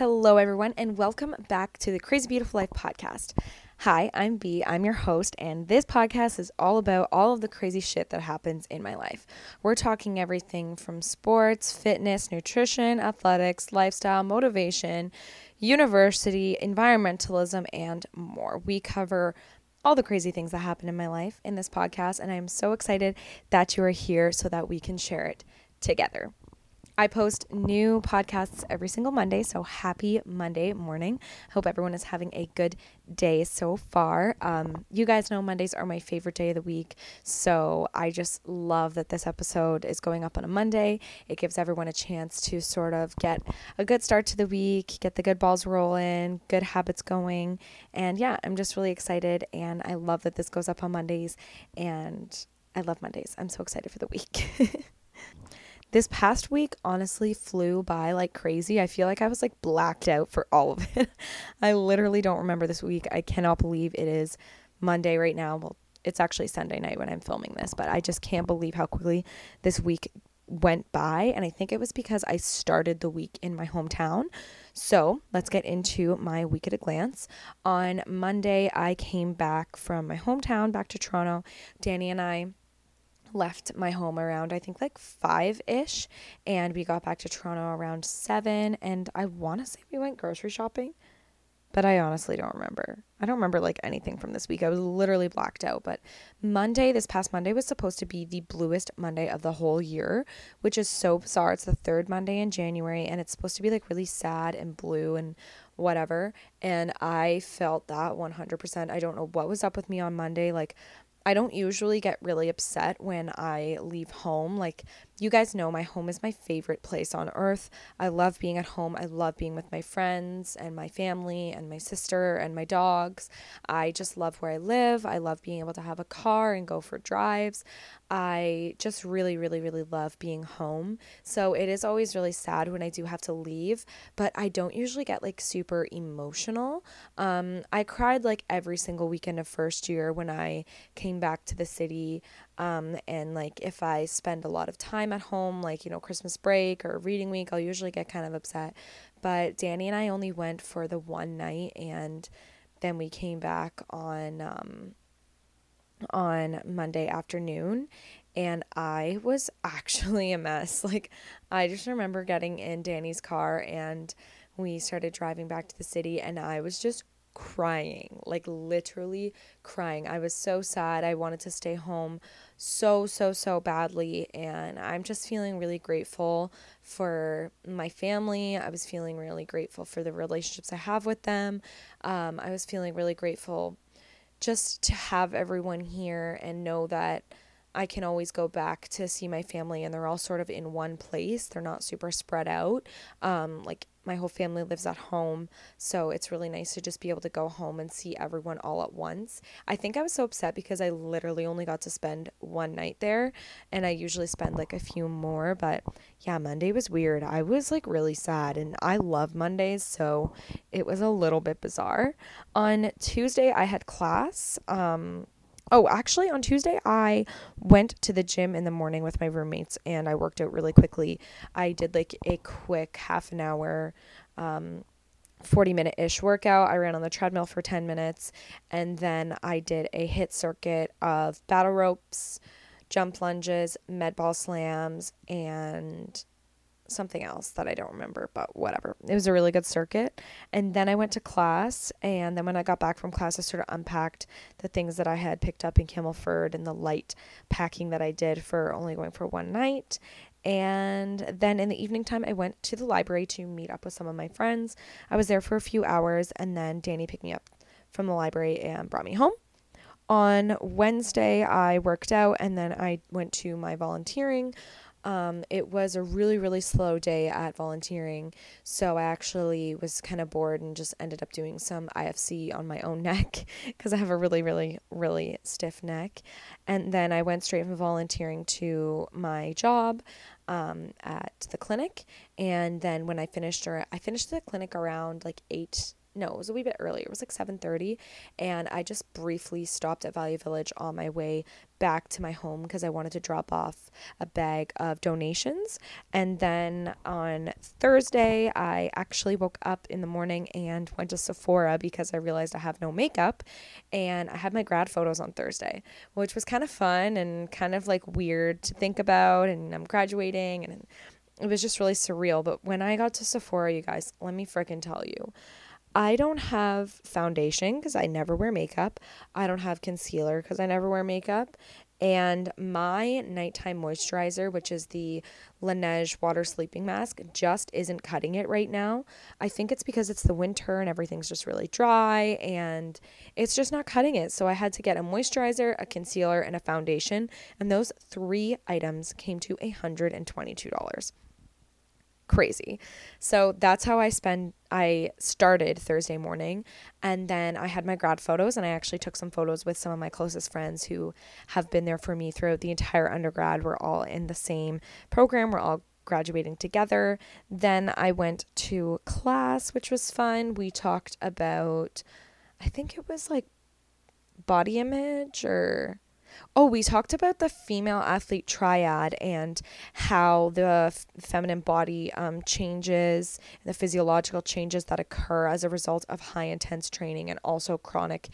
Hello, everyone, and welcome back to the Crazy Beautiful Life podcast. Hi, I'm B. I'm your host, and this podcast is all about all of the crazy shit that happens in my life. We're talking everything from sports, fitness, nutrition, athletics, lifestyle, motivation, university, environmentalism, and more. We cover all the crazy things that happen in my life in this podcast, and I'm so excited that you are here so that we can share it together. I post new podcasts every single Monday, so happy Monday morning. Hope everyone is having a good day so far. Um, you guys know Mondays are my favorite day of the week, so I just love that this episode is going up on a Monday. It gives everyone a chance to sort of get a good start to the week, get the good balls rolling, good habits going, and yeah, I'm just really excited, and I love that this goes up on Mondays, and I love Mondays. I'm so excited for the week. this past week honestly flew by like crazy. I feel like I was like blacked out for all of it. I literally don't remember this week. I cannot believe it is Monday right now. Well, it's actually Sunday night when I'm filming this, but I just can't believe how quickly this week went by. And I think it was because I started the week in my hometown. So let's get into my week at a glance. On Monday, I came back from my hometown back to Toronto. Danny and I left my home around I think like 5ish and we got back to Toronto around 7 and I want to say we went grocery shopping but I honestly don't remember. I don't remember like anything from this week. I was literally blacked out. But Monday, this past Monday, was supposed to be the bluest Monday of the whole year, which is so bizarre. It's the third Monday in January, and it's supposed to be like really sad and blue and whatever. And I felt that 100%. I don't know what was up with me on Monday. Like, I don't usually get really upset when I leave home. Like, you guys know my home is my favorite place on earth. I love being at home. I love being with my friends and my family and my sister and my dogs. I just love where I live. I love being able to have a car and go for drives. I just really, really, really love being home. So it is always really sad when I do have to leave, but I don't usually get like super emotional. Um, I cried like every single weekend of first year when I came back to the city. Um, and like if I spend a lot of time at home, like, you know, Christmas break or reading week, I'll usually get kind of upset. But Danny and I only went for the one night and then we came back on um, on Monday afternoon and I was actually a mess. Like I just remember getting in Danny's car and we started driving back to the city and I was just crying, like literally crying. I was so sad. I wanted to stay home so, so, so badly. And I'm just feeling really grateful for my family. I was feeling really grateful for the relationships I have with them. Um, I was feeling really grateful just to have everyone here and know that I can always go back to see my family and they're all sort of in one place. They're not super spread out. Um, like my whole family lives at home, so it's really nice to just be able to go home and see everyone all at once. I think I was so upset because I literally only got to spend one night there and I usually spend like a few more, but yeah, Monday was weird. I was like really sad and I love Mondays, so it was a little bit bizarre. On Tuesday I had class. Um Oh, actually, on Tuesday, I went to the gym in the morning with my roommates and I worked out really quickly. I did like a quick half an hour, um, 40 minute ish workout. I ran on the treadmill for 10 minutes and then I did a HIIT circuit of battle ropes, jump lunges, med ball slams, and something else that I don't remember, but whatever. It was a really good circuit. And then I went to class. And then when I got back from class, I sort of unpacked the things that I had picked up in Campbellford and the light packing that I did for only going for one night. And then in the evening time, I went to the library to meet up with some of my friends. I was there for a few hours, and then Danny picked me up from the library and brought me home. On Wednesday, I worked out and then I went to my volunteering. Um, it was a really, really slow day at volunteering. So I actually was kind of bored and just ended up doing some IFC on my own neck because I have a really, really, really stiff neck. And then I went straight from volunteering to my job um, at the clinic. And then when I finished, or I finished the clinic around like 8 no, it was a wee bit earlier. It was like 7:30 and I just briefly stopped at Value Village on my way back to my home because I wanted to drop off a bag of donations. And then on Thursday, I actually woke up in the morning and went to Sephora because I realized I have no makeup and I had my grad photos on Thursday, which was kind of fun and kind of like weird to think about and I'm graduating and it was just really surreal. But when I got to Sephora, you guys, let me freaking tell you. I don't have foundation because I never wear makeup. I don't have concealer because I never wear makeup. And my nighttime moisturizer, which is the Laneige water sleeping mask, just isn't cutting it right now. I think it's because it's the winter and everything's just really dry and it's just not cutting it. So I had to get a moisturizer, a concealer, and a foundation. And those three items came to $122 crazy. So that's how I spend I started Thursday morning and then I had my grad photos and I actually took some photos with some of my closest friends who have been there for me throughout the entire undergrad. We're all in the same program. We're all graduating together. Then I went to class, which was fun. We talked about I think it was like body image or Oh, we talked about the female athlete triad and how the f- feminine body um, changes and the physiological changes that occur as a result of high intense training and also chronic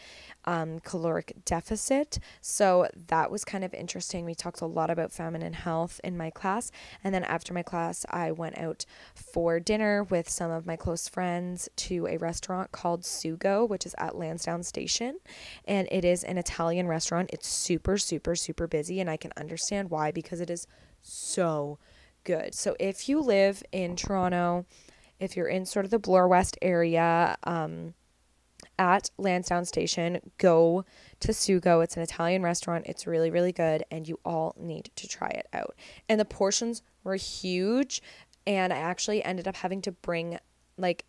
um, caloric deficit. So that was kind of interesting. We talked a lot about feminine health in my class. And then after my class, I went out for dinner with some of my close friends to a restaurant called Sugo, which is at Lansdowne Station. And it is an Italian restaurant. It's super, super, super busy. And I can understand why because it is so good. So if you live in Toronto, if you're in sort of the Bloor West area, um, at Lansdowne Station, go to Sugo. It's an Italian restaurant. It's really, really good, and you all need to try it out. And the portions were huge, and I actually ended up having to bring like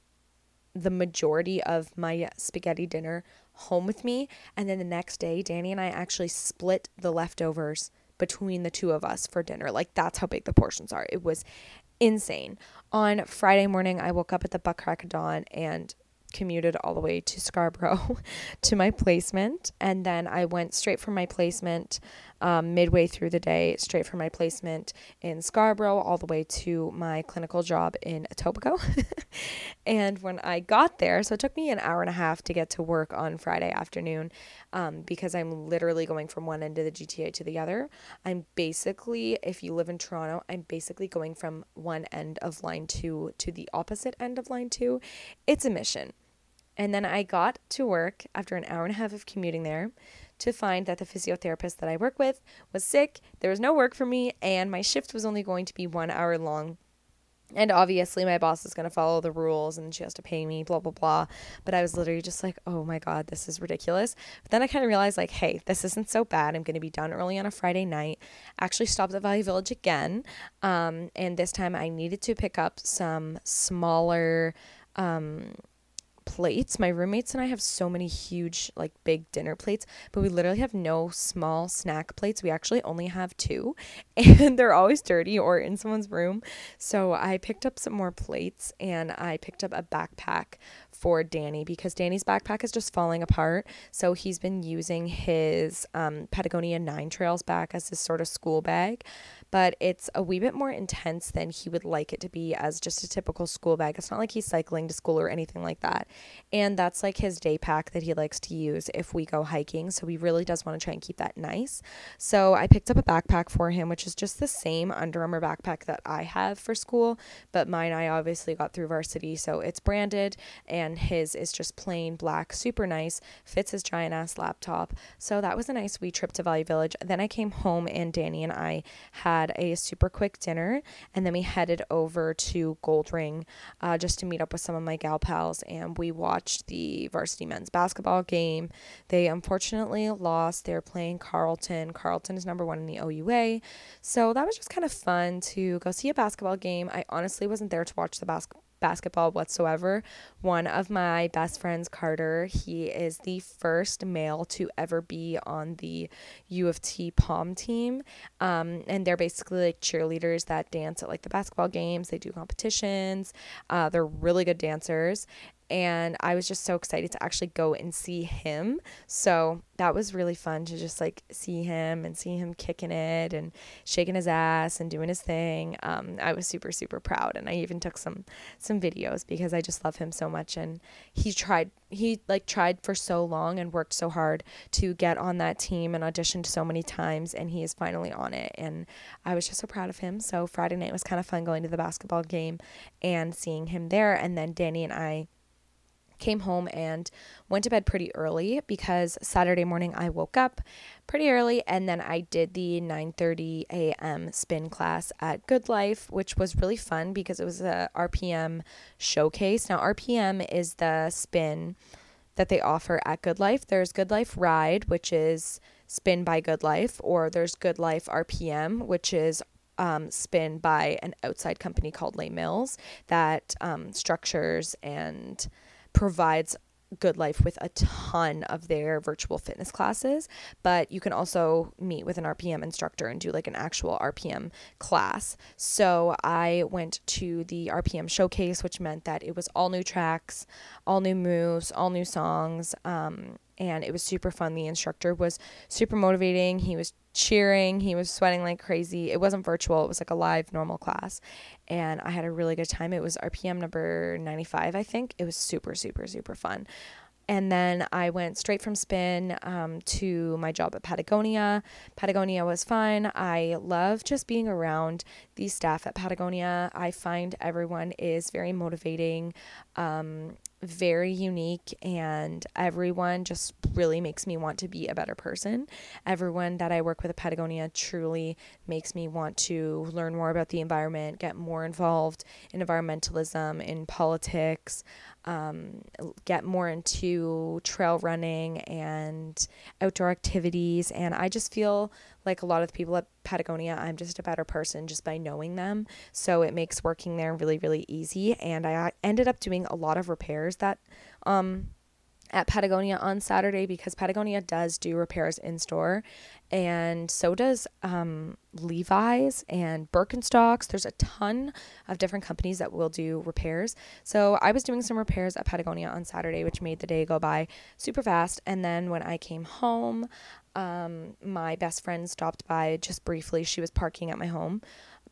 the majority of my spaghetti dinner home with me. And then the next day, Danny and I actually split the leftovers between the two of us for dinner. Like, that's how big the portions are. It was insane. On Friday morning, I woke up at the butt crack of dawn and commuted all the way to Scarborough to my placement. And then I went straight from my placement um, midway through the day, straight from my placement in Scarborough all the way to my clinical job in Etobicoke. and when I got there, so it took me an hour and a half to get to work on Friday afternoon um, because I'm literally going from one end of the GTA to the other. I'm basically, if you live in Toronto, I'm basically going from one end of line two to the opposite end of line two. It's a mission. And then I got to work after an hour and a half of commuting there to find that the physiotherapist that I work with was sick. There was no work for me, and my shift was only going to be one hour long. And obviously, my boss is going to follow the rules and she has to pay me, blah, blah, blah. But I was literally just like, oh my God, this is ridiculous. But then I kind of realized, like, hey, this isn't so bad. I'm going to be done early on a Friday night. Actually, stopped at Value Village again. Um, and this time I needed to pick up some smaller. Um, plates. My roommates and I have so many huge, like big dinner plates, but we literally have no small snack plates. We actually only have two, and they're always dirty or in someone's room. So I picked up some more plates and I picked up a backpack for Danny because Danny's backpack is just falling apart. So he's been using his um, Patagonia Nine Trails bag as his sort of school bag but it's a wee bit more intense than he would like it to be as just a typical school bag. It's not like he's cycling to school or anything like that. And that's like his day pack that he likes to use if we go hiking. So he really does want to try and keep that nice. So I picked up a backpack for him, which is just the same Under Armour backpack that I have for school, but mine I obviously got through varsity. So it's branded and his is just plain black, super nice, fits his giant ass laptop. So that was a nice wee trip to Value Village. Then I came home and Danny and I had had a super quick dinner and then we headed over to Goldring uh, just to meet up with some of my gal pals and we watched the varsity men's basketball game. They unfortunately lost. They're playing Carleton. Carleton is number one in the OUA. So that was just kind of fun to go see a basketball game. I honestly wasn't there to watch the basketball basketball whatsoever. One of my best friends, Carter, he is the first male to ever be on the U of T pom team. Um, and they're basically like cheerleaders that dance at like the basketball games, they do competitions. Uh, they're really good dancers and I was just so excited to actually go and see him. So that was really fun to just like see him and see him kicking it and shaking his ass and doing his thing. Um, I was super super proud, and I even took some some videos because I just love him so much. And he tried he like tried for so long and worked so hard to get on that team and auditioned so many times, and he is finally on it. And I was just so proud of him. So Friday night was kind of fun going to the basketball game and seeing him there, and then Danny and I came home and went to bed pretty early because Saturday morning I woke up pretty early and then I did the 9:30 a.m. spin class at Good Life which was really fun because it was a RPM showcase. Now RPM is the spin that they offer at Good Life. There's Good Life Ride which is spin by Good Life or there's Good Life RPM which is um, spin by an outside company called Les Mills that um, structures and provides Good Life with a ton of their virtual fitness classes, but you can also meet with an RPM instructor and do like an actual RPM class. So I went to the RPM showcase, which meant that it was all new tracks, all new moves, all new songs. Um, and it was super fun. The instructor was super motivating. He was cheering, he was sweating like crazy. It wasn't virtual, it was like a live normal class. And I had a really good time. It was RPM number 95, I think. It was super, super, super fun. And then I went straight from spin um, to my job at Patagonia. Patagonia was fun. I love just being around the staff at Patagonia. I find everyone is very motivating. Um, very unique and everyone just really makes me want to be a better person. Everyone that I work with at Patagonia truly makes me want to learn more about the environment, get more involved in environmentalism, in politics, um, get more into trail running and outdoor activities. And I just feel like a lot of the people at Patagonia, I'm just a better person just by knowing them. So it makes working there really, really easy. And I ended up doing a lot of repairs that um, at Patagonia on Saturday because Patagonia does do repairs in store, and so does um, Levi's and Birkenstocks. There's a ton of different companies that will do repairs. So I was doing some repairs at Patagonia on Saturday, which made the day go by super fast. And then when I came home, um, my best friend stopped by just briefly. She was parking at my home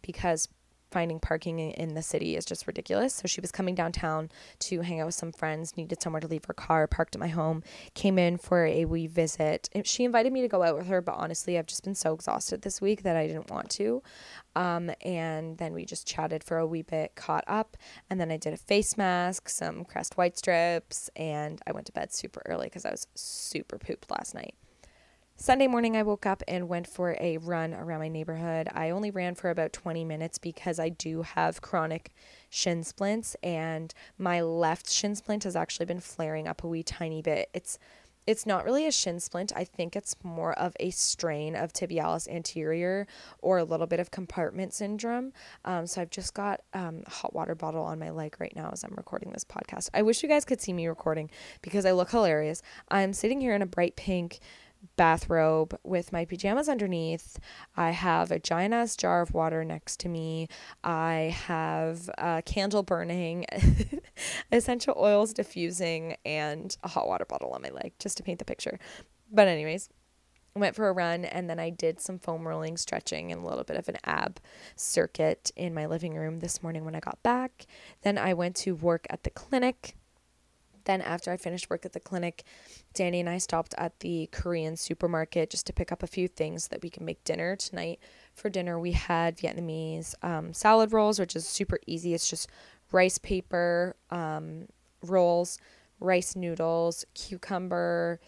because finding parking in the city is just ridiculous. So she was coming downtown to hang out with some friends, needed somewhere to leave her car, parked at my home, came in for a wee visit. She invited me to go out with her, but honestly, I've just been so exhausted this week that I didn't want to. Um, and then we just chatted for a wee bit, caught up, and then I did a face mask, some Crest white strips, and I went to bed super early because I was super pooped last night. Sunday morning, I woke up and went for a run around my neighborhood. I only ran for about 20 minutes because I do have chronic shin splints, and my left shin splint has actually been flaring up a wee tiny bit. It's it's not really a shin splint. I think it's more of a strain of tibialis anterior or a little bit of compartment syndrome. Um, so I've just got um, a hot water bottle on my leg right now as I'm recording this podcast. I wish you guys could see me recording because I look hilarious. I'm sitting here in a bright pink bathrobe with my pajamas underneath. I have a giant ass jar of water next to me. I have a candle burning, essential oils diffusing, and a hot water bottle on my leg just to paint the picture. But, anyways, went for a run and then I did some foam rolling, stretching, and a little bit of an ab circuit in my living room this morning when I got back. Then I went to work at the clinic then, after I finished work at the clinic, Danny and I stopped at the Korean supermarket just to pick up a few things that we can make dinner tonight. For dinner, we had Vietnamese um, salad rolls, which is super easy. It's just rice paper um, rolls, rice noodles, cucumber,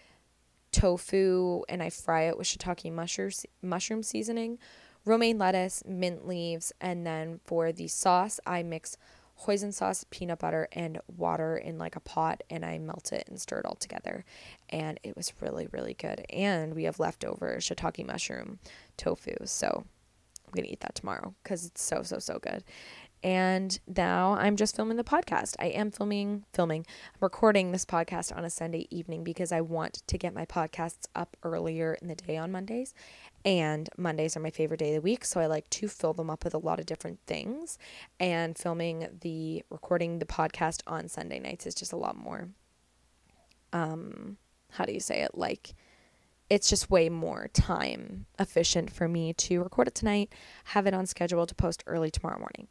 tofu, and I fry it with shiitake mushroom, mushroom seasoning, romaine lettuce, mint leaves, and then for the sauce, I mix hoisin sauce, peanut butter, and water in like a pot, and I melt it and stir it all together. And it was really, really good. And we have leftover shiitake mushroom tofu, so I'm gonna eat that tomorrow because it's so, so, so good. And now I'm just filming the podcast. I am filming, filming, I'm recording this podcast on a Sunday evening because I want to get my podcasts up earlier in the day on Mondays. And Mondays are my favorite day of the week. So I like to fill them up with a lot of different things. And filming the, recording the podcast on Sunday nights is just a lot more, um, how do you say it? Like, it's just way more time efficient for me to record it tonight, have it on schedule to post early tomorrow morning.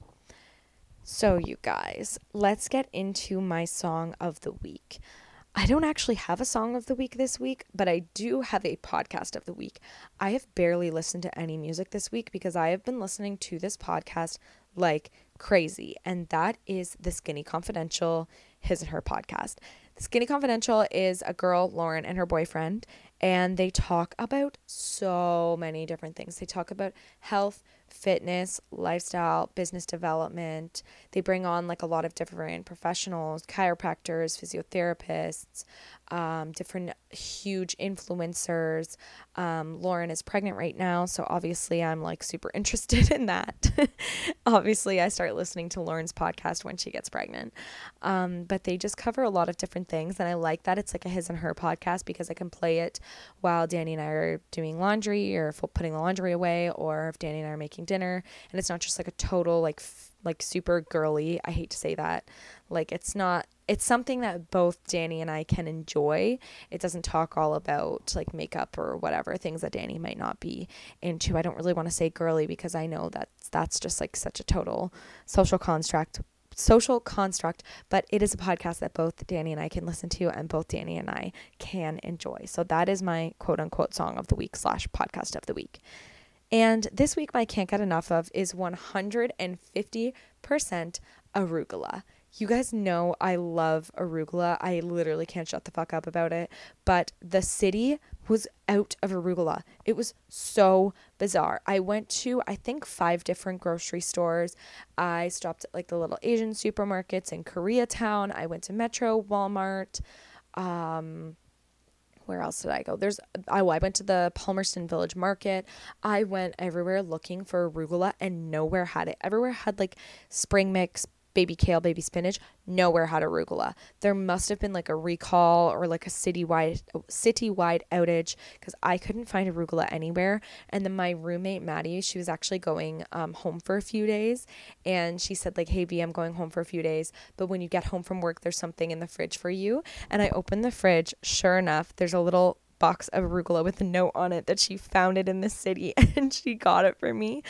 So, you guys, let's get into my song of the week. I don't actually have a song of the week this week, but I do have a podcast of the week. I have barely listened to any music this week because I have been listening to this podcast like crazy, and that is the Skinny Confidential, his and her podcast. The Skinny Confidential is a girl, Lauren, and her boyfriend, and they talk about so many different things. They talk about health, fitness, lifestyle, business development. They bring on like a lot of different professionals, chiropractors, physiotherapists, um, different huge influencers. Um, Lauren is pregnant right now, so obviously I'm like super interested in that. obviously, I start listening to Lauren's podcast when she gets pregnant. Um, but they just cover a lot of different things, and I like that it's like a his and her podcast because I can play it while Danny and I are doing laundry or putting the laundry away, or if Danny and I are making dinner, and it's not just like a total like like super girly. I hate to say that. Like it's not it's something that both Danny and I can enjoy. It doesn't talk all about like makeup or whatever things that Danny might not be into. I don't really want to say girly because I know that that's just like such a total social construct social construct, but it is a podcast that both Danny and I can listen to and both Danny and I can enjoy. So that is my quote unquote song of the week slash podcast of the week. And this week, my can't get enough of is 150% arugula. You guys know I love arugula. I literally can't shut the fuck up about it. But the city was out of arugula. It was so bizarre. I went to, I think, five different grocery stores. I stopped at like the little Asian supermarkets in Koreatown. I went to Metro, Walmart. Um, where else did I go? There's I went to the Palmerston Village Market. I went everywhere looking for arugula and nowhere had it. Everywhere had like spring mix, baby kale, baby spinach, nowhere had arugula. There must have been like a recall or like a citywide citywide outage because I couldn't find arugula anywhere. And then my roommate Maddie, she was actually going um, home for a few days, and she said like, "Hey B, I'm going home for a few days, but when you get home from work, there's something in the fridge for you." And I opened the fridge. Sure enough, there's a little box of arugula with a note on it that she found it in the city and she got it for me.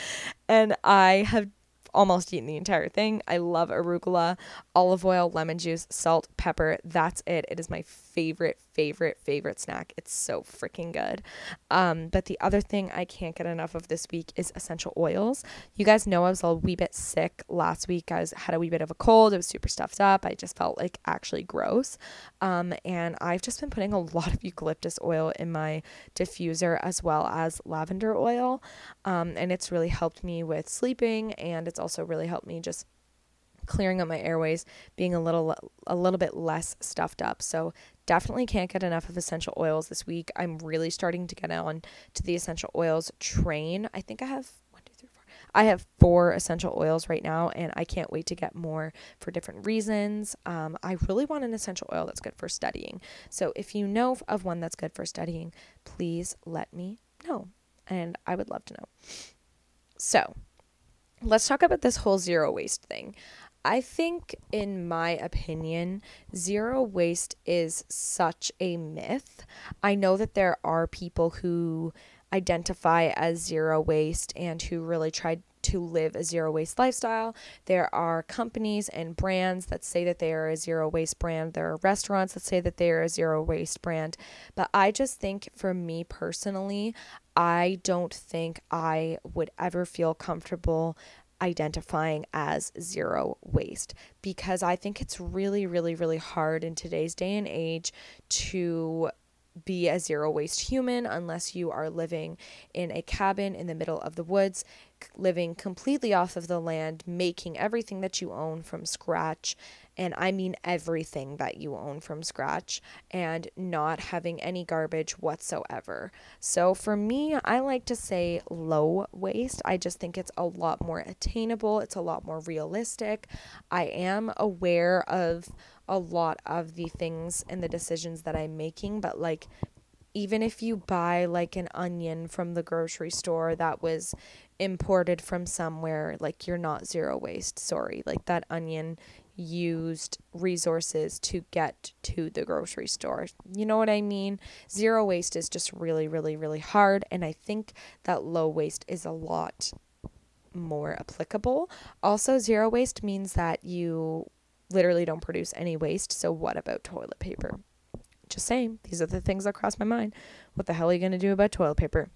And I have almost eaten the entire thing. I love arugula, olive oil, lemon juice, salt, pepper. That's it. It is my favorite, favorite, favorite snack. It's so freaking good. Um, but the other thing I can't get enough of this week is essential oils. You guys know I was a wee bit sick last week. I was had a wee bit of a cold. It was super stuffed up. I just felt like actually gross. Um, and I've just been putting a lot of eucalyptus oil in my diffuser as well as lavender oil. Um, and it's really helped me with sleeping and it's also really helped me just clearing up my airways, being a little a little bit less stuffed up. So definitely can't get enough of essential oils this week. I'm really starting to get on to the essential oils train. I think I have one, two, three, four. I have four essential oils right now, and I can't wait to get more for different reasons. Um, I really want an essential oil that's good for studying. So if you know of one that's good for studying, please let me know, and I would love to know. So let's talk about this whole zero waste thing. I think, in my opinion, zero waste is such a myth. I know that there are people who identify as zero waste and who really try to live a zero waste lifestyle. There are companies and brands that say that they are a zero waste brand. There are restaurants that say that they are a zero waste brand. But I just think for me personally, I don't think I would ever feel comfortable identifying as zero waste because I think it's really, really, really hard in today's day and age to be a zero waste human unless you are living in a cabin in the middle of the woods living completely off of the land, making everything that you own from scratch. And I mean everything that you own from scratch and not having any garbage whatsoever. So for me, I like to say low waste. I just think it's a lot more attainable, it's a lot more realistic. I am aware of a lot of the things and the decisions that I'm making, but like even if you buy like an onion from the grocery store that was imported from somewhere like you're not zero waste sorry like that onion used resources to get to the grocery store. You know what i mean? Zero waste is just really really really hard and i think that low waste is a lot more applicable. Also zero waste means that you literally don't produce any waste so what about toilet paper? Just saying these are the things that cross my mind. What the hell are you going to do about toilet paper?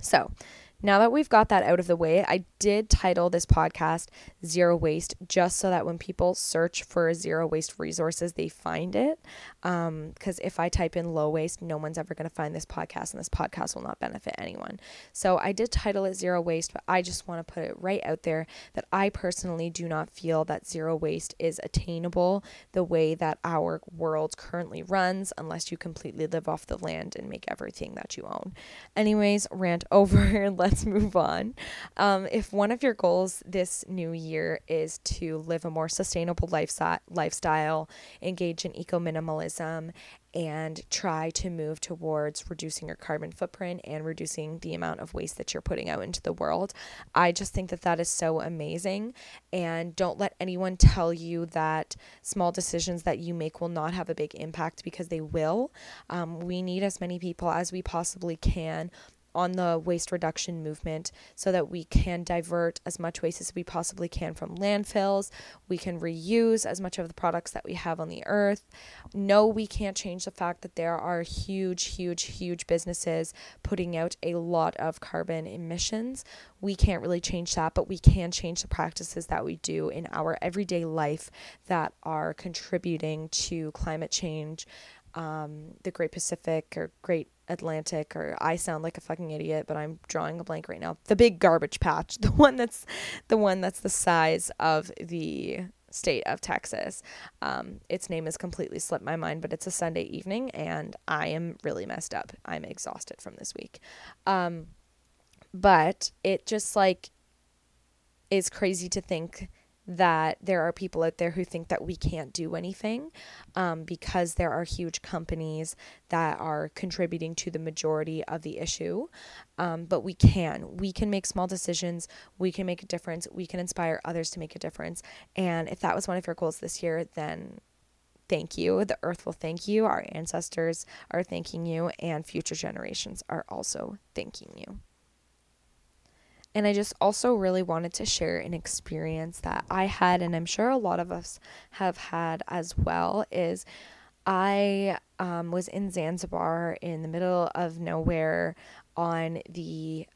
So now that we've got that out of the way, I did title this podcast Zero Waste just so that when people search for zero waste resources, they find it. Because um, if I type in low waste, no one's ever going to find this podcast, and this podcast will not benefit anyone. So I did title it Zero Waste, but I just want to put it right out there that I personally do not feel that zero waste is attainable the way that our world currently runs unless you completely live off the land and make everything that you own. Anyways, rant over let's move on. Um, if one of your goals this new year is to live a more sustainable lifestyle, engage in eco minimalism, and try to move towards reducing your carbon footprint and reducing the amount of waste that you're putting out into the world. I just think that that is so amazing. And don't let anyone tell you that small decisions that you make will not have a big impact because they will. Um, we need as many people as we possibly can on the waste reduction movement so that we can divert as much waste as we possibly can from landfills. We can reuse as much of the products that we have on the earth. No, we can't change the fact that there are huge, huge, huge businesses putting out a lot of carbon emissions. We can't really change that, but we can change the practices that we do in our everyday life that are contributing to climate change. Um, the Great Pacific or Great Atlantic or I sound like a fucking idiot, but I'm drawing a blank right now. The big garbage patch, the one that's the one that's the size of the state of Texas. Um, its name has completely slipped my mind, but it's a Sunday evening and I am really messed up. I'm exhausted from this week. Um, but it just like is crazy to think that there are people out there who think that we can't do anything um, because there are huge companies that are contributing to the majority of the issue. Um, but we can. We can make small decisions. We can make a difference. We can inspire others to make a difference. And if that was one of your goals this year, then thank you. The earth will thank you. Our ancestors are thanking you. And future generations are also thanking you. And I just also really wanted to share an experience that I had, and I'm sure a lot of us have had as well. Is I um, was in Zanzibar in the middle of nowhere on the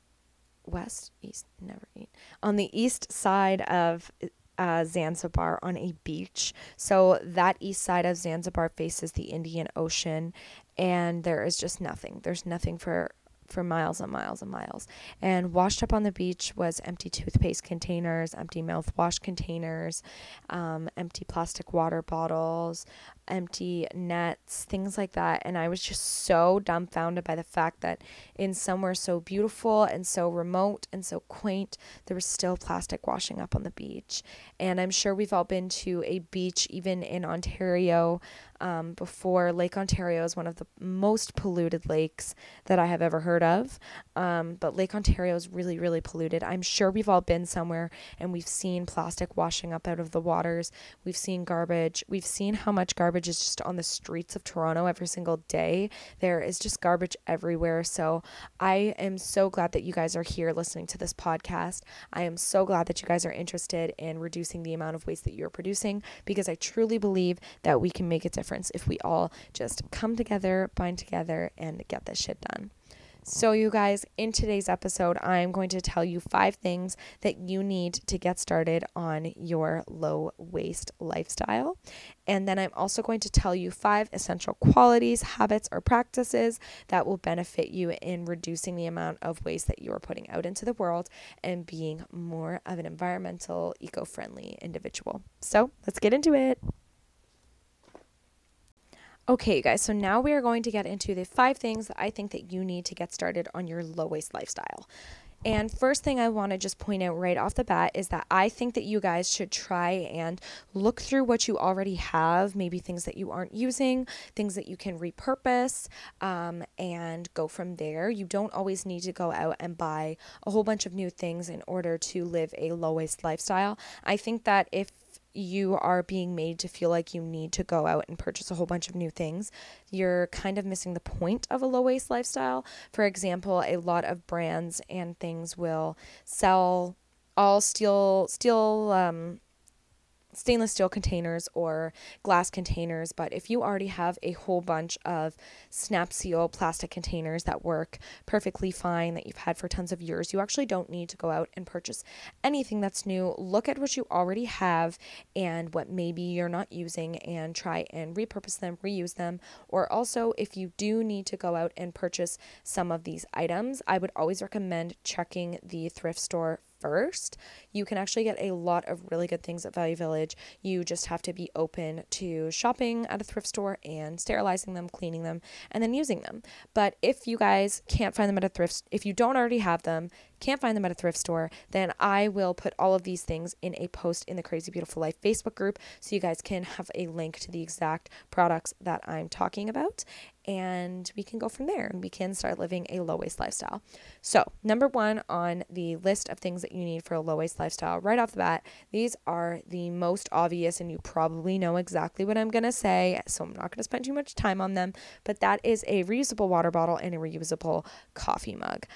west, east, never eat, on the east side of uh, Zanzibar on a beach. So that east side of Zanzibar faces the Indian Ocean, and there is just nothing. There's nothing for for miles and miles and miles. And washed up on the beach was empty toothpaste containers, empty mouthwash containers, um, empty plastic water bottles, empty nets, things like that. And I was just so dumbfounded by the fact that in somewhere so beautiful and so remote and so quaint, there was still plastic washing up on the beach. And I'm sure we've all been to a beach, even in Ontario, um, before. Lake Ontario is one of the most polluted lakes that I have ever heard of. Um, but Lake Ontario is really, really polluted. I'm sure we've all been somewhere and we've seen plastic washing up out of the waters. We've seen garbage. We've seen how much garbage is just on the streets of Toronto every single day. There is just garbage everywhere. So I am so glad that you guys are here listening to this podcast. I am so glad that you guys are interested in reducing the amount of waste that you're producing because I truly believe that we can make a difference if we all just come together, bind together, and get this shit done. So, you guys, in today's episode, I'm going to tell you five things that you need to get started on your low waste lifestyle. And then I'm also going to tell you five essential qualities, habits, or practices that will benefit you in reducing the amount of waste that you are putting out into the world and being more of an environmental, eco friendly individual. So, let's get into it. Okay, you guys, so now we are going to get into the five things that I think that you need to get started on your low waste lifestyle. And first thing I want to just point out right off the bat is that I think that you guys should try and look through what you already have, maybe things that you aren't using, things that you can repurpose, um, and go from there. You don't always need to go out and buy a whole bunch of new things in order to live a low waste lifestyle. I think that if you are being made to feel like you need to go out and purchase a whole bunch of new things, you're kind of missing the point of a low waste lifestyle. For example, a lot of brands and things will sell all steel steel um, stainless steel containers or glass containers, but if you already have a whole bunch of snap seal plastic containers that work perfectly fine that you've had for tons of years, you actually don't need to go out and purchase anything that's new. Look at what you already have and what maybe you're not using and try and repurpose them, reuse them. Or also, if you do need to go out and purchase some of these items, I would always recommend checking the thrift store first, you can actually get a lot of really good things at Value Village. You just have to be open to shopping at a thrift store and sterilizing them, cleaning them, and then using them. But if you guys can't find them at a thrift, if you don't already have them, can't find them at a thrift store, then I will put all of these things in a post in the Crazy Beautiful Life Facebook group so you guys can have a link to the exact products that I'm talking about and we can go from there and we can start living a low waste lifestyle. So, number one on the list of things that you need for a low waste lifestyle, right off the bat, these are the most obvious, and you probably know exactly what I'm to say, so I'm not to spend too much time on them, but that is a reusable water bottle and a reusable coffee mug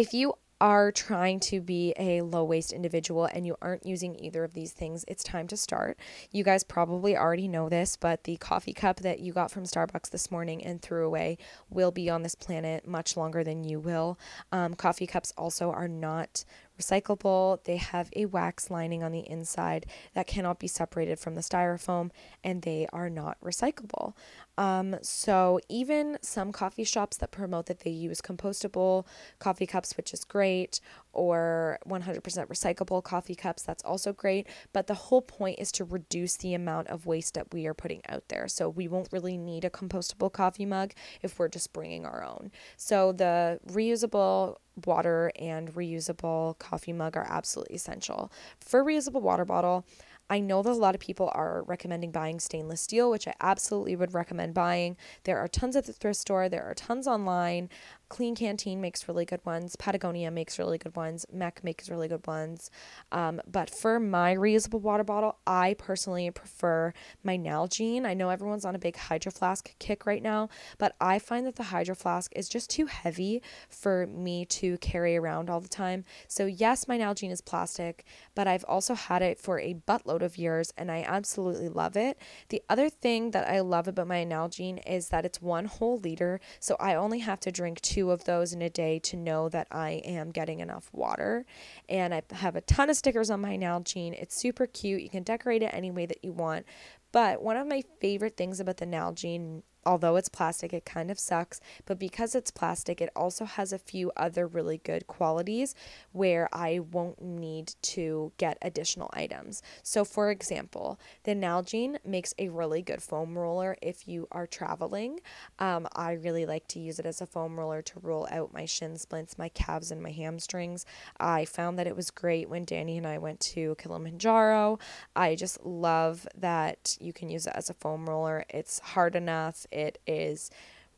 if you are trying to be a low waste individual and you aren't using either of these things, it's time to start. You guys probably already know this, but the coffee cup that you got from Starbucks this morning and threw away will be on this planet much longer than you will. Um, coffee cups also are not recyclable. They have a wax lining on the inside that cannot be separated from the styrofoam, and they are not recyclable. Um, so, even some coffee shops that promote that they use compostable coffee cups, which is great, or 100% recyclable coffee cups, that's also great. But the whole point is to reduce the amount of waste that we are putting out there. So, we won't really need a compostable coffee mug if we're just bringing our own. So, the reusable water and reusable coffee mug are absolutely essential. For reusable water bottle, I know that a lot of people are recommending buying stainless steel, which I absolutely would recommend buying. There are tons at the thrift store, there are tons online. Klean Canteen makes really good ones. Patagonia makes really good ones. MEC makes really good ones. Um, but for my reusable water bottle, I personally prefer my Nalgene. I know everyone's on a big Hydro Flask kick right now, but I find that the Hydro Flask is just too heavy for me to carry around all the time. So, yes, my Nalgene is plastic, but I've also had it for a buttload of years and I absolutely love it. The other thing that I love about my Nalgene is that it's one whole liter, so I only have to drink two two of those in a day to know that I am getting enough water. And I have a ton of stickers on my Nalgene. It's super cute. You can decorate it any way that you want. But one of my favorite things about the Nalgene although it's plastic, it kind of sucks. But because it's plastic, it also has a few other really good qualities where I won't need to get additional items. So, for example, the Nalgene makes a really good foam roller if you are traveling. Um, I really like to use it as a foam roller to roll out my shin splints, my calves, and my hamstrings. I found that it was great when Danny and I went to Kilimanjaro. I just love that you can use it as a foam roller. It's hard enough it is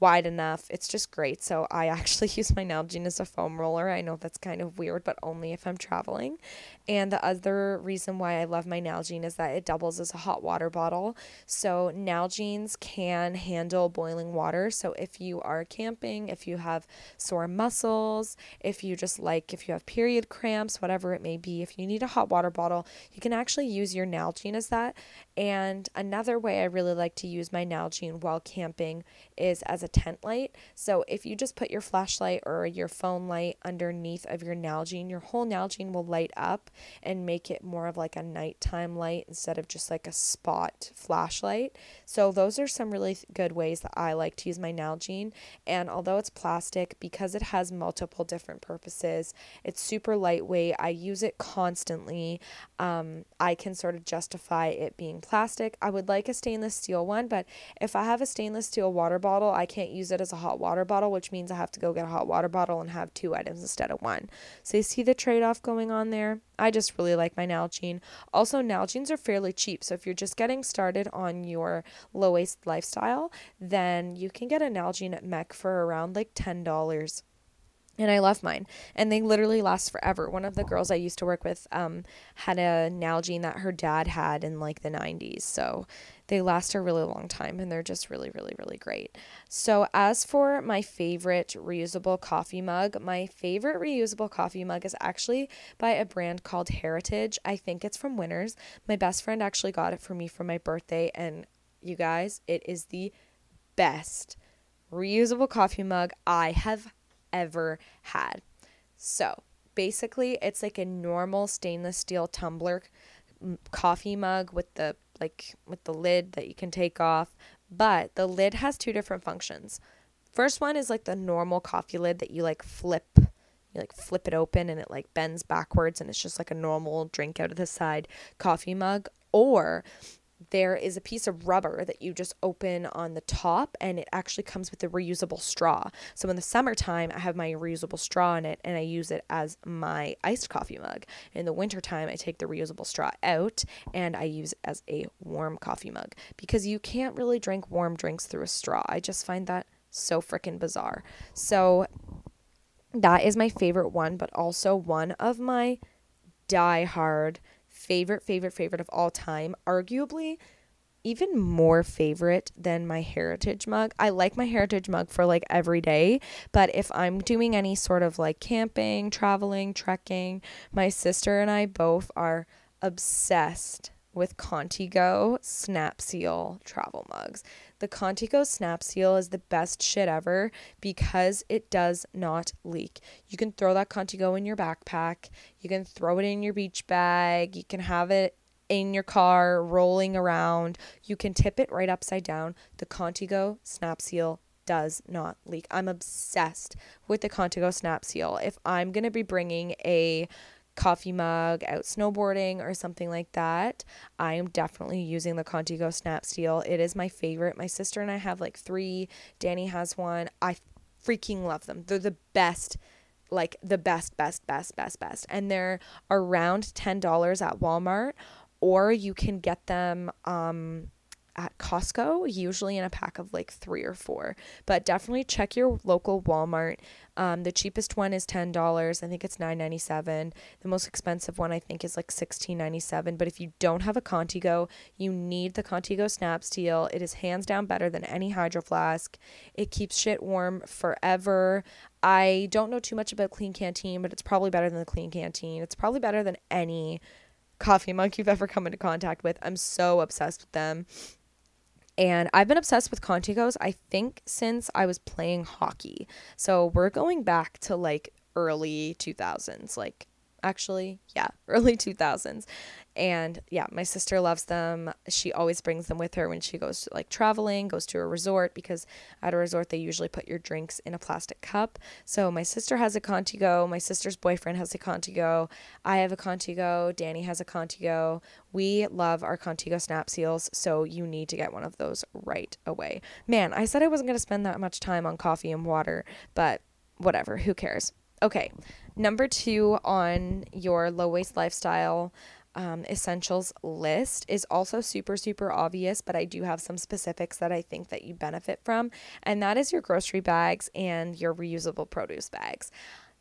wide enough. It's just great. So I actually use my Nalgene as a foam roller. I know that's kind of weird, but only if I'm traveling. And the other reason why I love my Nalgene is that it doubles as a hot water bottle. So Nalgenes can handle boiling water. So if you are camping, if you have sore muscles, if you just like, if you have period cramps, whatever it may be, if you need a hot water bottle, you can actually use your Nalgene as that. And another way I really like to use my Nalgene while camping is as a tent light. So if you just put your flashlight or your phone light underneath of your Nalgene, your whole Nalgene will light up and make it more of like a nighttime light instead of just like a spot flashlight. So those are some really good ways that I like to use my Nalgene. And although it's plastic, because it has multiple different purposes, it's super lightweight. I use it constantly. Um, I can sort of justify it being plastic. I would like a stainless steel one, but if I have a stainless steel water bottle, I can't use it as a hot water bottle, which means I have to go get a hot water bottle and have two items instead of one. So you see the trade off going on there? I just really like my Nalgene. Also, Nalgenes are fairly cheap. So if you're just getting started on your low waste lifestyle, then you can get a Nalgene at MEC for around like $10 and I love mine. And they literally last forever. One of the girls I used to work with um, had a Nalgene that her dad had in like the 90s. So they last a really long time and they're just really, really, really great. So, as for my favorite reusable coffee mug, my favorite reusable coffee mug is actually by a brand called Heritage. I think it's from Winners. My best friend actually got it for me for my birthday. And you guys, it is the best reusable coffee mug I have ever had. So basically, it's like a normal stainless steel tumbler mm, coffee mug with the like with the lid that you can take off, but the lid has two different functions. First one is like the normal coffee lid that you like flip you like flip it open and it like bends backwards and it's just like a normal drink out of the side coffee mug or there is a piece of rubber that you just open on the top and it actually comes with a reusable straw. So in the summertime, I have my reusable straw in it and I use it as my iced coffee mug. In the wintertime, I take the reusable straw out and I use it as a warm coffee mug because you can't really drink warm drinks through a straw. I just find that so freaking bizarre. So that is my favorite one, but also one of my die hard favorite, favorite, favorite of all time. Arguably, even more favorite than my heritage mug. I like my heritage mug for like every day, but if I'm doing any sort of like camping, traveling, trekking, my sister and I both are obsessed with Contigo Snap Seal travel mugs. The Contigo Snap Seal is the best shit ever because it does not leak. You can throw that Contigo in your backpack, you can throw it in your beach bag, you can have it in your car rolling around, you can tip it right upside down. The Contigo Snap Seal does not leak. I'm obsessed with the Contigo Snap Seal. If I'm going to be bringing a coffee mug out snowboarding or something like that, I am definitely using the Contigo Snap Seal. It is my favorite. My sister and I have like three. Danny has one. I freaking love them. They're the best like the best, best, best, best, best. And they're around $10 at Walmart, or you can get them um, at Costco, usually in a pack of like three or four. But definitely check your local Walmart. Um, the cheapest one is ten dollars. I think it's nine ninety seven. The most expensive one I think is like sixteen ninety seven. But if you don't have a Contigo, you need the Contigo Snap Seal. It is hands down better than any Hydro Flask. It keeps shit warm forever. I don't know too much about Klean Kanteen, but it's probably better than the Klean Kanteen. It's probably better than any coffee mug you've ever come into contact with. I'm so obsessed with them. And I've been obsessed with Contigos, I think, since I was playing hockey. So we're going back to like early 2000s, like actually, yeah, early 2000s. And yeah, my sister loves them. She always brings them with her when she goes like traveling, goes to a resort because at a resort they usually put your drinks in a plastic cup. So my sister has a Contigo, my sister's boyfriend has a Contigo, I have a Contigo, Danny has a Contigo. We love our Contigo snap seals, so you need to get one of those right away. Man, I said I wasn't going to spend that much time on coffee and water, but whatever, who cares? Okay. Number 2 on your low waste lifestyle um, essentials list is also super super obvious but i do have some specifics that i think that you benefit from and that is your grocery bags and your reusable produce bags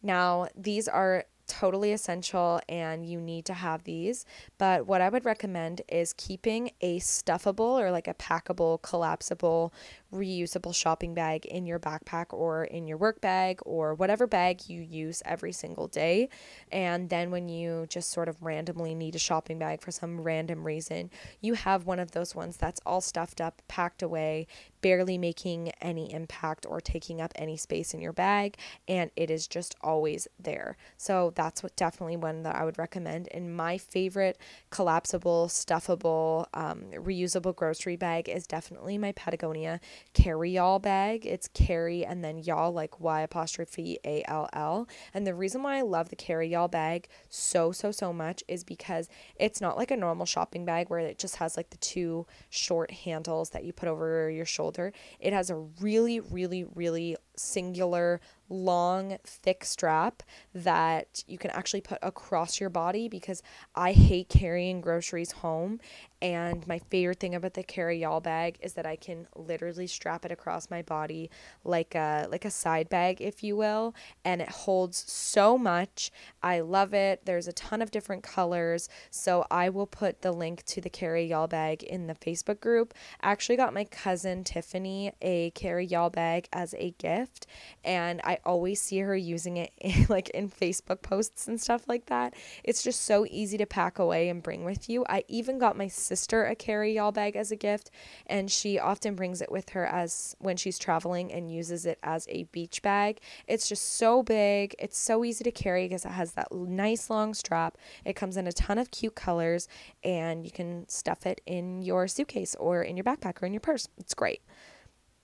now these are totally essential and you need to have these. But what I would recommend is keeping a stuffable or like a packable, collapsible reusable shopping bag in your backpack or in your work bag or whatever bag you use every single day. And then when you just sort of randomly need a shopping bag for some random reason, you have one of those ones that's all stuffed up, packed away, barely making any impact or taking up any space in your bag, and it is just always there. So that's what definitely one that I would recommend. And my favorite collapsible, stuffable, um, reusable grocery bag is definitely my Patagonia carry all bag. It's carry and then y'all like Y apostrophe A L L. And the reason why I love the carry y'all bag so, so, so much is because it's not like a normal shopping bag where it just has like the two short handles that you put over your shoulder. It has a really, really, really singular long, thick strap that you can actually put across your body because I hate carrying groceries home. And my favorite thing about the carry y'all bag is that I can literally strap it across my body like a like a side bag, if you will, and it holds so much. I love it. There's a ton of different colors, so I will put the link to the carry y'all bag in the Facebook group. I actually got my cousin Tiffany a carry y'all bag as a gift, and I always see her using it in, like in Facebook posts and stuff like that. It's just so easy to pack away and bring with you. I even got my sister a carry y'all bag as a gift, and she often brings it with her as when she's traveling and uses it as a beach bag. It's just so big. It's so easy to carry because it has that nice long strap. It comes in a ton of cute colors, and you can stuff it in your suitcase or in your backpack or in your purse. It's great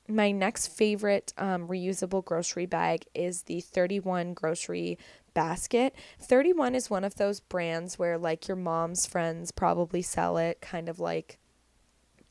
my next favorite um, reusable grocery bag is the 31 grocery basket 31 is one of those brands where like your mom's friends probably sell it kind of like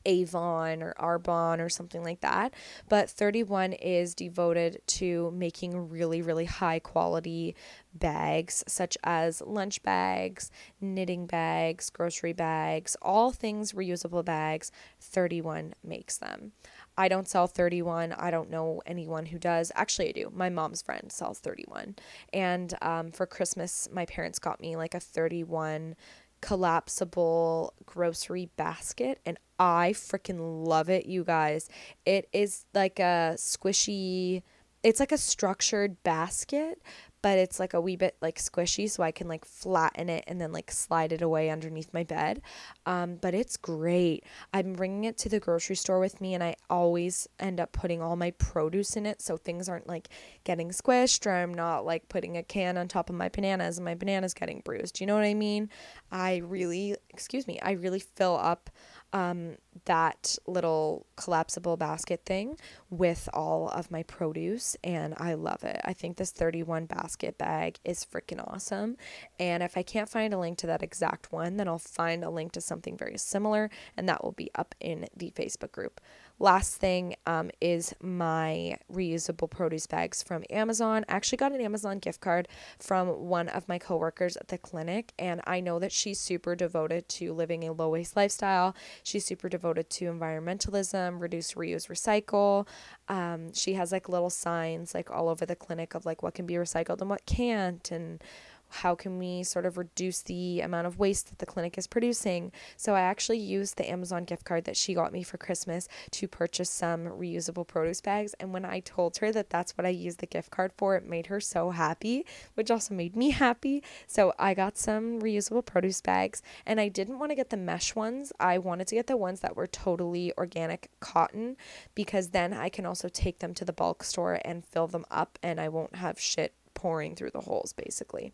Avon or Arbonne or something like that. But 31 is devoted to making really, really high quality bags, such as lunch bags, knitting bags, grocery bags, all things reusable bags. 31 makes them. I don't sell 31. I don't know anyone who does. Actually, I do. My mom's friend sells 31. And um, for Christmas, my parents got me like a 31 collapsible grocery basket and I freaking love it, you guys. It is like a squishy, it's like a structured basket, but it's like a wee bit like squishy so I can like flatten it and then like slide it away underneath my bed. Um, but it's great. I'm bringing it to the grocery store with me and I always end up putting all my produce in it so things aren't like getting squished or I'm not like putting a can on top of my bananas and my bananas getting bruised. You know what I mean? I really, excuse me, I really fill up um, that little collapsible basket thing with all of my produce, and I love it. I think this 31 basket bag is freaking awesome. And if I can't find a link to that exact one, then I'll find a link to something very similar, and that will be up in the Facebook group. Last thing um, is my reusable produce bags from Amazon. I actually got an Amazon gift card from one of my coworkers at the clinic, and I know that she's super devoted to living a low waste lifestyle. She's super devoted to environmentalism, reduce, reuse, recycle. Um, she has like little signs like all over the clinic of like what can be recycled and what can't, and how can we sort of reduce the amount of waste that the clinic is producing? So I actually used the Amazon gift card that she got me for Christmas to purchase some reusable produce bags. And when I told her that that's what I used the gift card for, it made her so happy, which also made me happy. So I got some reusable produce bags and I didn't want to get the mesh ones. I wanted to get the ones that were totally organic cotton because then I can also take them to the bulk store and fill them up and I won't have shit pouring through the holes basically.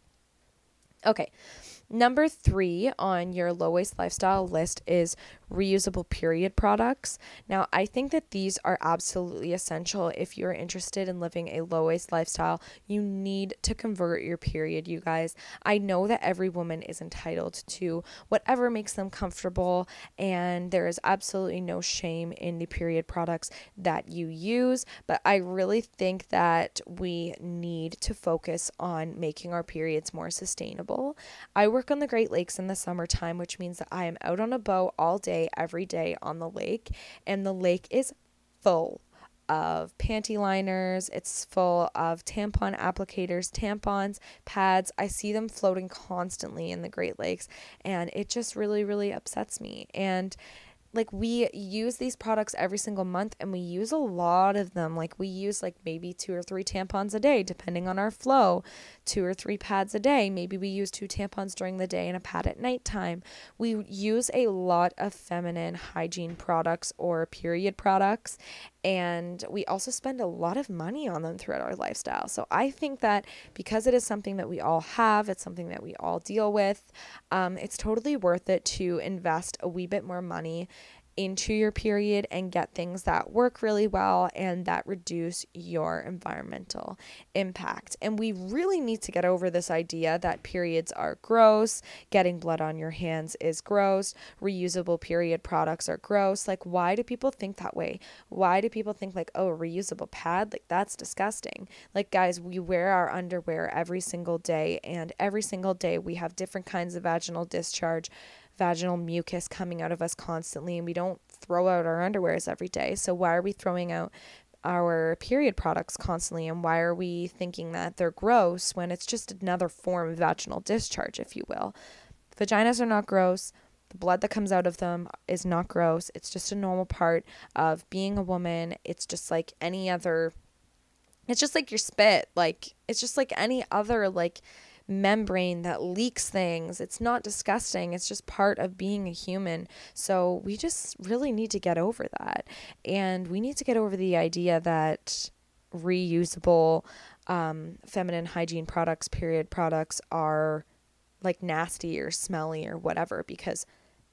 Okay. Number three on your low waste lifestyle list is reusable period products. Now, I think that these are absolutely essential if you're interested in living a low waste lifestyle. You need to convert your period, you guys. I know that every woman is entitled to whatever makes them comfortable, and there is absolutely no shame in the period products that you use, but I really think that we need to focus on making our periods more sustainable. I work on the Great Lakes in the summertime, which means that I am out on a boat all day, every day on the lake, and the lake is full of panty liners. It's full of tampon applicators, tampons, pads. I see them floating constantly in the Great Lakes, and it just really, really upsets me. And like we use these products every single month and we use a lot of them. Like we use like maybe two or three tampons a day depending on our flow. Two or three pads a day. Maybe we use two tampons during the day and a pad at nighttime. We use a lot of feminine hygiene products or period products and we also spend a lot of money on them throughout our lifestyle. So i think that because it is something that we all have it's something that we all deal with um, it's totally worth it to invest a wee bit more money into your period and get things that work really well and that reduce your environmental impact. And we really need to get over this idea that periods are gross, getting blood on your hands is gross, reusable period products are gross. Like, why do people think that way? Why do people think, like, oh, a reusable pad? Like, that's disgusting. Like, guys, we wear our underwear every single day, and every single day we have different kinds of vaginal discharge vaginal mucus coming out of us constantly and we don't throw out our underwears every day. So why are we throwing out our period products constantly and why are we thinking that they're gross when it's just another form of vaginal discharge, if you will? Vaginas are not gross. The blood that comes out of them is not gross. It's just a normal part of being a woman. It's just like any other it's just like your spit. Like it's just like any other like membrane that leaks things. It's not disgusting, it's just part of being a human. So we just really need to get over that. And we need to get over the idea that reusable um, feminine hygiene products, period products, are like nasty or smelly or whatever because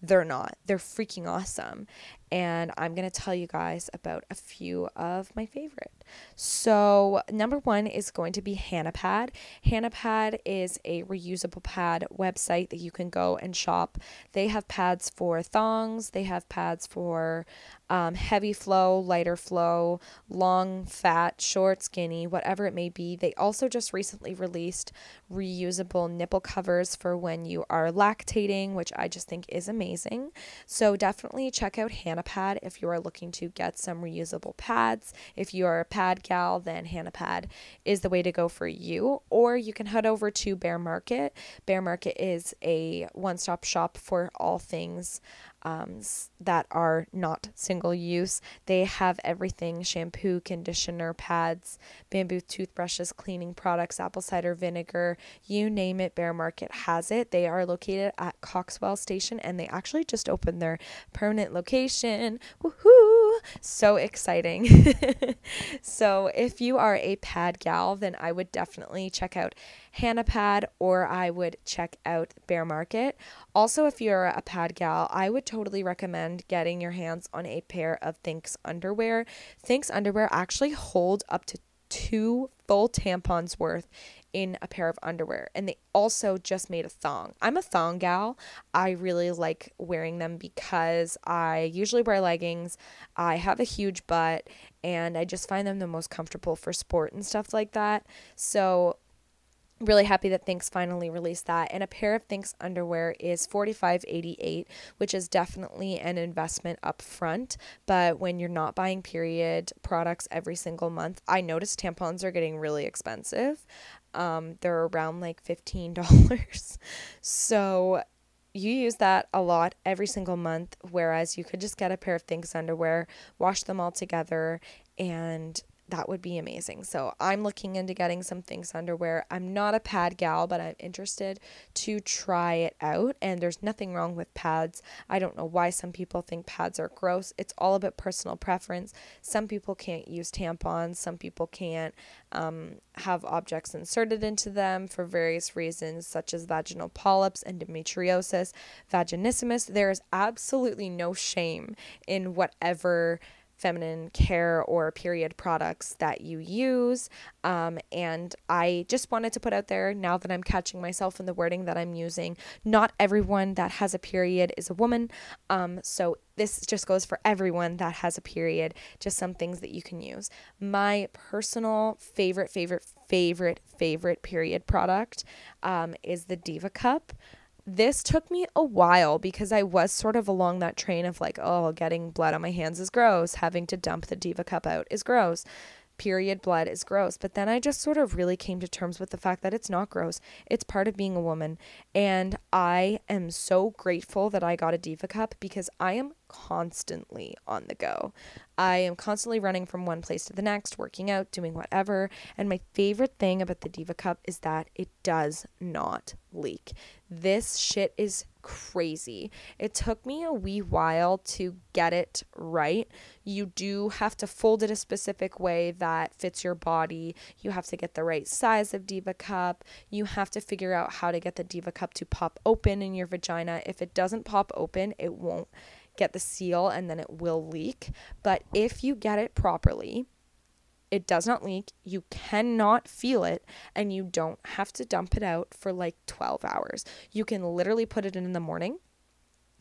they're not. They're freaking awesome. And I'm going to tell you guys about a few of my favorite. So, number one is going to be HannahPad. HannahPad is a reusable pad website that you can go and shop. They have pads for thongs, they have pads for um, heavy flow, lighter flow, long, fat, short, skinny, whatever it may be. They also just recently released reusable nipple covers for when you are lactating, which I just think is amazing. So definitely check out HannahPad if you are looking to get some reusable pads. If you are a pad gal, then HannahPad is the way to go for you. Or you can head over to Bare Market. Bare Market is a one stop shop for all things um, that are not single use. They have everything shampoo, conditioner, pads, bamboo toothbrushes, cleaning products, apple cider vinegar you name it. Bare Market has it. They are located at Coxwell Station and they actually just opened their permanent location. Woohoo! So exciting. so, if you are a pad gal, then I would definitely check out Hannah Pad or I would check out Bare Market. Also, if you're a pad gal, I would totally recommend getting your hands on a pair of Thinx underwear. Thinx underwear actually hold up to two full tampons worth in a pair of underwear and they also just made a thong. I'm a thong gal. I really like wearing them because I usually wear leggings. I have a huge butt and I just find them the most comfortable for sport and stuff like that. So really happy that Thinx finally released that. And a pair of Thinx underwear is $45.88, which is definitely an investment up front. But when you're not buying period products every single month, I noticed tampons are getting really expensive. Um, they're around like $15. so you use that a lot every single month, whereas you could just get a pair of Thinx underwear, wash them all together, and that would be amazing. So I'm looking into getting some Thinx underwear. I'm not a pad gal, but I'm interested to try it out. And there's nothing wrong with pads. I don't know why some people think pads are gross. It's all about personal preference. Some people can't use tampons. Some people can't um, have objects inserted into them for various reasons, such as vaginal polyps, endometriosis, vaginismus. There is absolutely no shame in whatever feminine care or period products that you use. Um, and I just wanted to put out there now that I'm catching myself in the wording that I'm using, not everyone that has a period is a woman. Um, so this just goes for everyone that has a period, just some things that you can use. My personal favorite, favorite, favorite, favorite period product um, is the Diva Cup this took me a while because I was sort of along that train of like, oh, getting blood on my hands is gross. Having to dump the Diva cup out is gross. Period blood is gross. But then I just sort of really came to terms with the fact that it's not gross. It's part of being a woman. And I am so grateful that I got a Diva cup because I am constantly on the go. I am constantly running from one place to the next, working out, doing whatever. And my favorite thing about the Diva Cup is that it does not leak. This shit is crazy. It took me a wee while to get it right. You do have to fold it a specific way that fits your body. You have to get the right size of Diva Cup. You have to figure out how to get the Diva Cup to pop open in your vagina. If it doesn't pop open, it won't get the seal and then it will leak. But if you get it properly, it does not leak, you cannot feel it, and you don't have to dump it out for like 12 hours. You can literally put it in in the morning,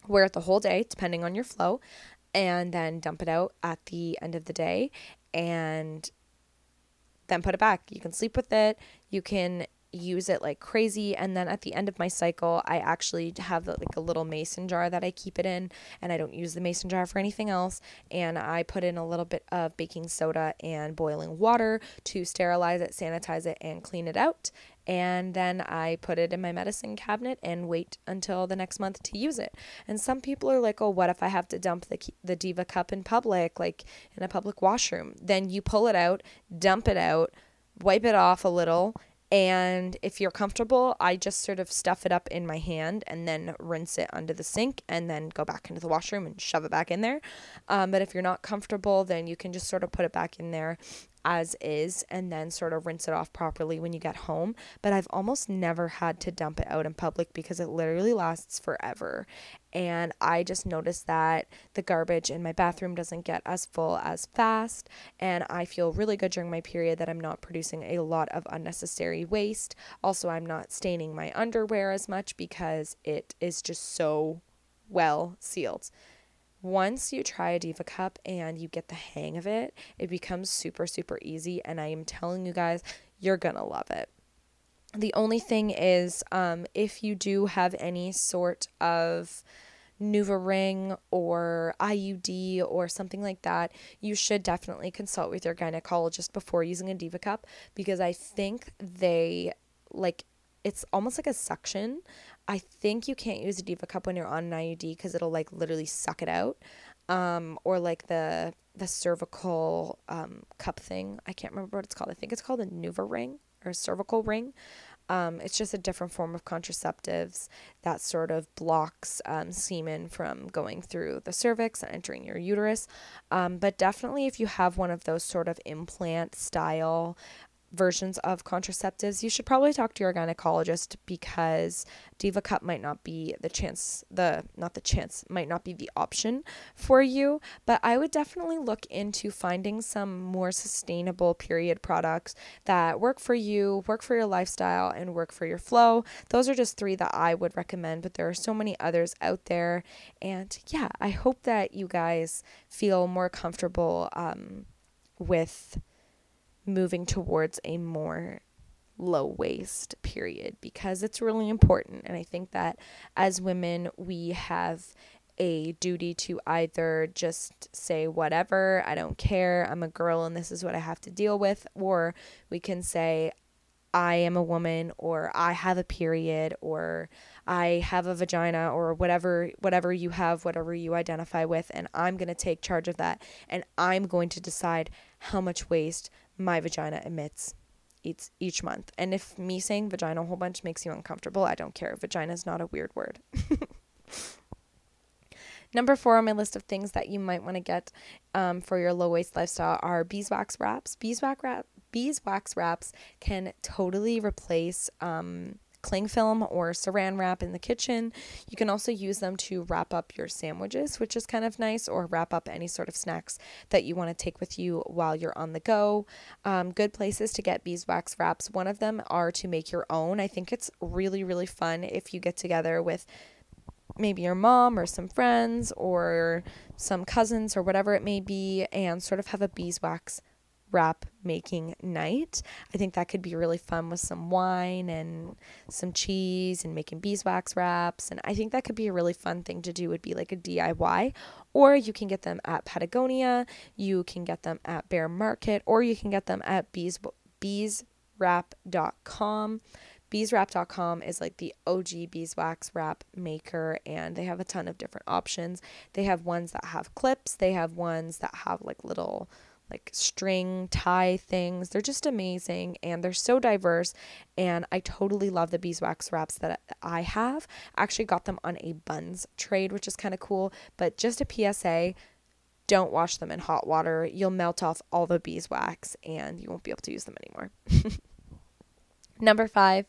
wear it the whole day, depending on your flow, and then dump it out at the end of the day and then put it back. You can sleep with it. You can use it like crazy and then at the end of my cycle i actually have like a little mason jar that i keep it in and i don't use the mason jar for anything else and i put in a little bit of baking soda and boiling water to sterilize it sanitize it and clean it out and then i put it in my medicine cabinet and wait until the next month to use it. And some people are like oh what if i have to dump the the diva cup in public like in a public washroom? Then you pull it out dump it out wipe it off a little and if you're comfortable, I just sort of stuff it up in my hand and then rinse it under the sink and then go back into the washroom and shove it back in there. Um, but if you're not comfortable, then you can just sort of put it back in there as is and then sort of rinse it off properly when you get home. But I've almost never had to dump it out in public because it literally lasts forever. And I just noticed that the garbage in my bathroom doesn't get as full as fast. And I feel really good during my period that I'm not producing a lot of unnecessary waste. Also, I'm not staining my underwear as much because it is just so well sealed once you try a Diva Cup and you get the hang of it, it becomes super, super easy. And I am telling you guys, you're to love it. The only thing is, um, if you do have any sort of NuvaRing ring or IUD or something like that, you should definitely consult with your gynecologist before using a Diva Cup because I think they like it's almost like a suction I think you can't use a Diva cup when you're on an IUD because it'll like literally suck it out. Um, or like the the cervical um, cup thing. I can't remember what it's called. I think it's called a NuvaRing or cervical ring. Um, it's just a different form of contraceptives that sort of blocks um, semen from going through the cervix and entering your uterus. Um, but definitely, if you have one of those sort of implant style versions of contraceptives, you should probably talk to your gynecologist because Diva Cup might not be the chance, the not the chance, might not be the option for you. But I would definitely look into finding some more sustainable period products that work for you, work for your lifestyle, and work for your flow. Those are just three that I would recommend, but there are so many others out there. And yeah, I hope that you guys feel more comfortable um, with moving towards a more low waste period because it's really important. And I think that as women, we have a duty to either just say, whatever, I don't care, I'm a girl and this is what I have to deal with, or we can say, I am a woman or I have a period or I have a vagina or whatever whatever you have whatever you identify with and I'm going to take charge of that and I'm going to decide how much waste my vagina emits each each month. And if me saying vagina a whole bunch makes you uncomfortable, I don't care. Vagina is not a weird word. Number four on my list of things that you might want to get um, for your low waste lifestyle are beeswax wraps. Beeswax wrap beeswax wraps can totally replace um, cling film or saran wrap in the kitchen. You can also use them to wrap up your sandwiches, which is kind of nice, or wrap up any sort of snacks that you want to take with you while you're on the go. Um, good places to get beeswax wraps. One of them are to make your own. I think it's really, really fun if you get together with maybe your mom or some friends or some cousins or whatever it may be and sort of have a beeswax wrap making night. I think that could be really fun with some wine and some cheese and making beeswax wraps. And I think that could be a really fun thing to do, would be like a DIY. Or you can get them at Patagonia, you can get them at Bare Market, or you can get them at bees, beeswrap.com. beeswrap.com is like the OG beeswax wrap maker and they have a ton of different options. They have ones that have clips, they have ones that have like little like string tie things. They're just amazing and they're so diverse. And I totally love the beeswax wraps that I have. I actually got them on a Bunz trade, which is kind of cool. But just a PSA don't wash them in hot water. You'll melt off all the beeswax and you won't be able to use them anymore. Number five,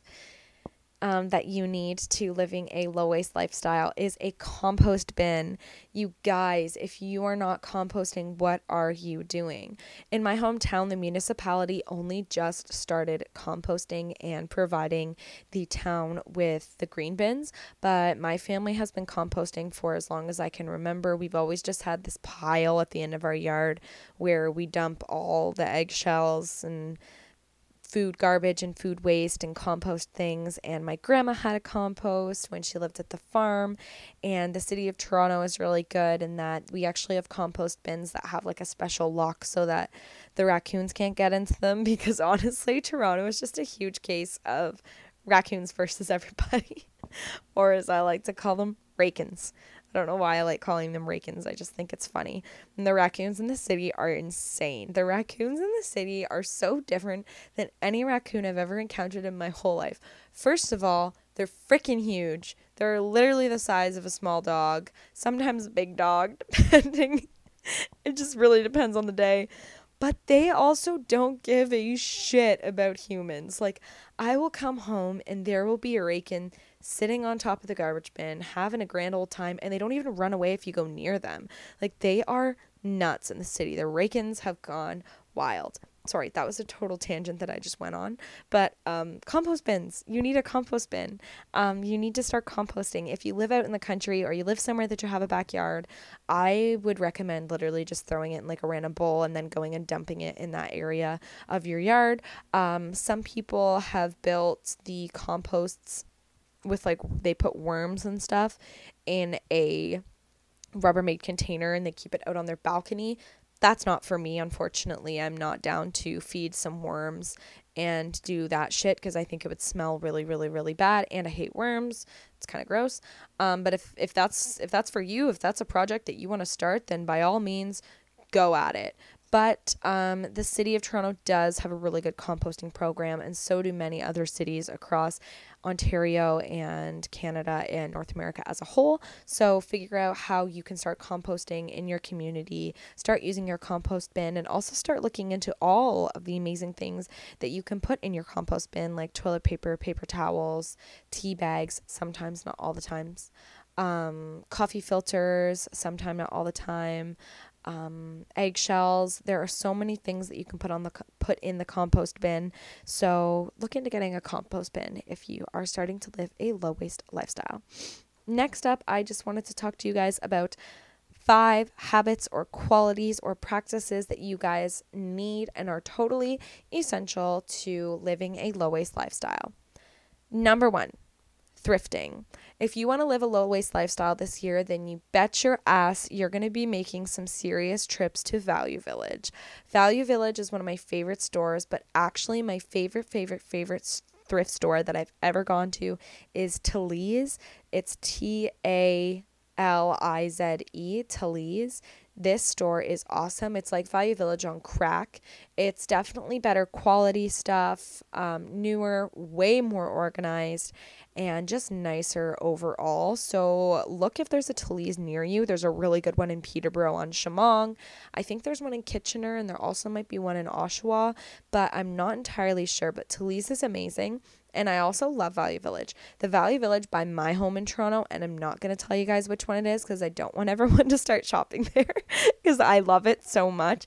um, that you need to living a low waste lifestyle is a compost bin. You guys, if you are not composting, what are you doing? In my hometown, the municipality only just started composting and providing the town with the green bins, but my family has been composting for as long as I can remember. We've always just had this pile at the end of our yard where we dump all the eggshells and food garbage and food waste and compost things. And my grandma had a compost when she lived at the farm. And the city of Toronto is really good in that we actually have compost bins that have like a special lock so that the raccoons can't get into them. Because honestly, Toronto is just a huge case of raccoons versus everybody, or as I like to call them, rakins. I don't know why I like calling them rakins. I just think it's funny. And the raccoons in the city are insane. The raccoons in the city are so different than any raccoon I've ever encountered in my whole life. First of all, they're freaking huge. They're literally the size of a small dog, sometimes a big dog, depending. it just really depends on the day. But they also don't give a shit about humans. Like, I will come home and there will be a raccoon sitting on top of the garbage bin, having a grand old time, and they don't even run away if you go near them. Like they are nuts in the city. The Rakins have gone wild. Sorry, that was a total tangent that I just went on. But um, compost bins, you need a compost bin. Um, you need to start composting. If you live out in the country or you live somewhere that you have a backyard, I would recommend literally just throwing it in like a random bowl and then going and dumping it in that area of your yard. Um, some people have built the composts with like they put worms and stuff in a Rubbermaid container and they keep it out on their balcony. That's not for me, unfortunately. I'm not down to feed some worms and do that shit because I think it would smell really, really, really bad. And I hate worms. It's kind of gross. Um, but if, if that's if that's for you, if that's a project that you want to start, then by all means, go at it. But um, the city of Toronto does have a really good composting program, and so do many other cities across Ontario and Canada and North America as a whole. So figure out how you can start composting in your community, start using your compost bin, and also start looking into all of the amazing things that you can put in your compost bin, like toilet paper, paper towels, tea bags, sometimes, not all the times. Um, coffee filters, sometimes not all the time um, eggshells. There are so many things that you can put on the put in the compost bin. So look into getting a compost bin if you are starting to live a low waste lifestyle. Next up, I just wanted to talk to you guys about five habits or qualities or practices that you guys need and are totally essential to living a low waste lifestyle. Number one, thrifting. If you want to live a low waste lifestyle this year, then you bet your ass you're going to be making some serious trips to Value Village. Value Village is one of my favorite stores, but actually, my favorite, favorite, favorite thrift store that I've ever gone to is Talize. It's T A L I Z E, Talize. This store is awesome. It's like Value Village on crack. It's definitely better quality stuff, um, newer, way more organized, and just nicer overall. So look if there's a Talize near you. There's a really good one in Peterborough on Chemong. I think there's one in Kitchener, and there also might be one in Oshawa, but I'm not entirely sure. But Talize is amazing. And I also love Value Village. The Value Village by my home in Toronto, and I'm not going to tell you guys which one it is because I don't want everyone to start shopping there because I love it so much.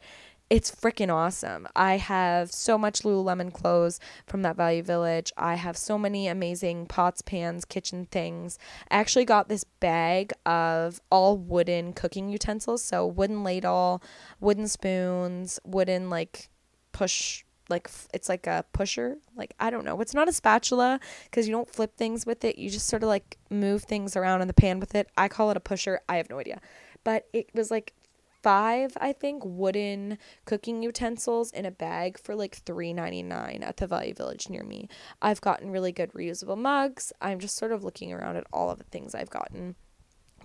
It's freaking awesome. I have so much Lululemon clothes from that Value Village. I have so many amazing pots, pans, kitchen things. I actually got this bag of all wooden cooking utensils. So, wooden ladle, wooden spoons, wooden like push like it's like a pusher like i don't know it's not a spatula because you don't flip things with it you just sort of like move things around in the pan with it i call it a pusher i have no idea but it was like five, I think, wooden cooking utensils in a bag for like $3.99 at the Value Village near me. I've gotten really good reusable mugs. I'm just sort of looking around at all of the things I've gotten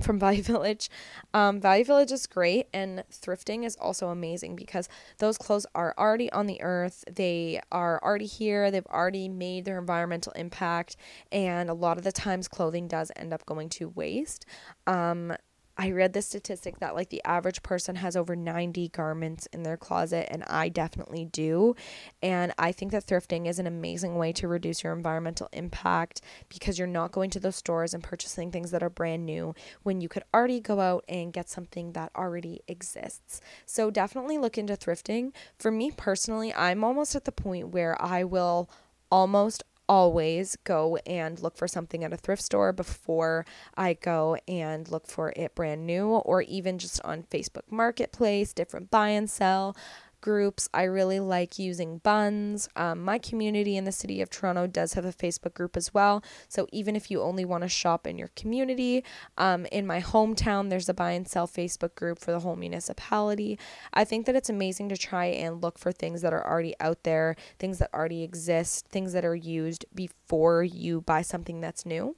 from Value Village. Um, Value Village is great, and thrifting is also amazing because those clothes are already on the earth. They are already here. They've already made their environmental impact, and a lot of the times clothing does end up going to waste. Um, I read the statistic that like the average person has over 90 garments in their closet, and I definitely do. And I think that thrifting is an amazing way to reduce your environmental impact because you're not going to those stores and purchasing things that are brand new when you could already go out and get something that already exists. So definitely look into thrifting. For me personally, I'm almost at the point where I will almost always go and look for something at a thrift store before I go and look for it brand new or even just on Facebook Marketplace, different buy and sell groups. I really like using Bunz. Um, my community in the city of Toronto does have a Facebook group as well. So even if you only want to shop in your community, um, in my hometown, there's a buy and sell Facebook group for the whole municipality. I think that it's amazing to try and look for things that are already out there, things that already exist, things that are used before you buy something that's new.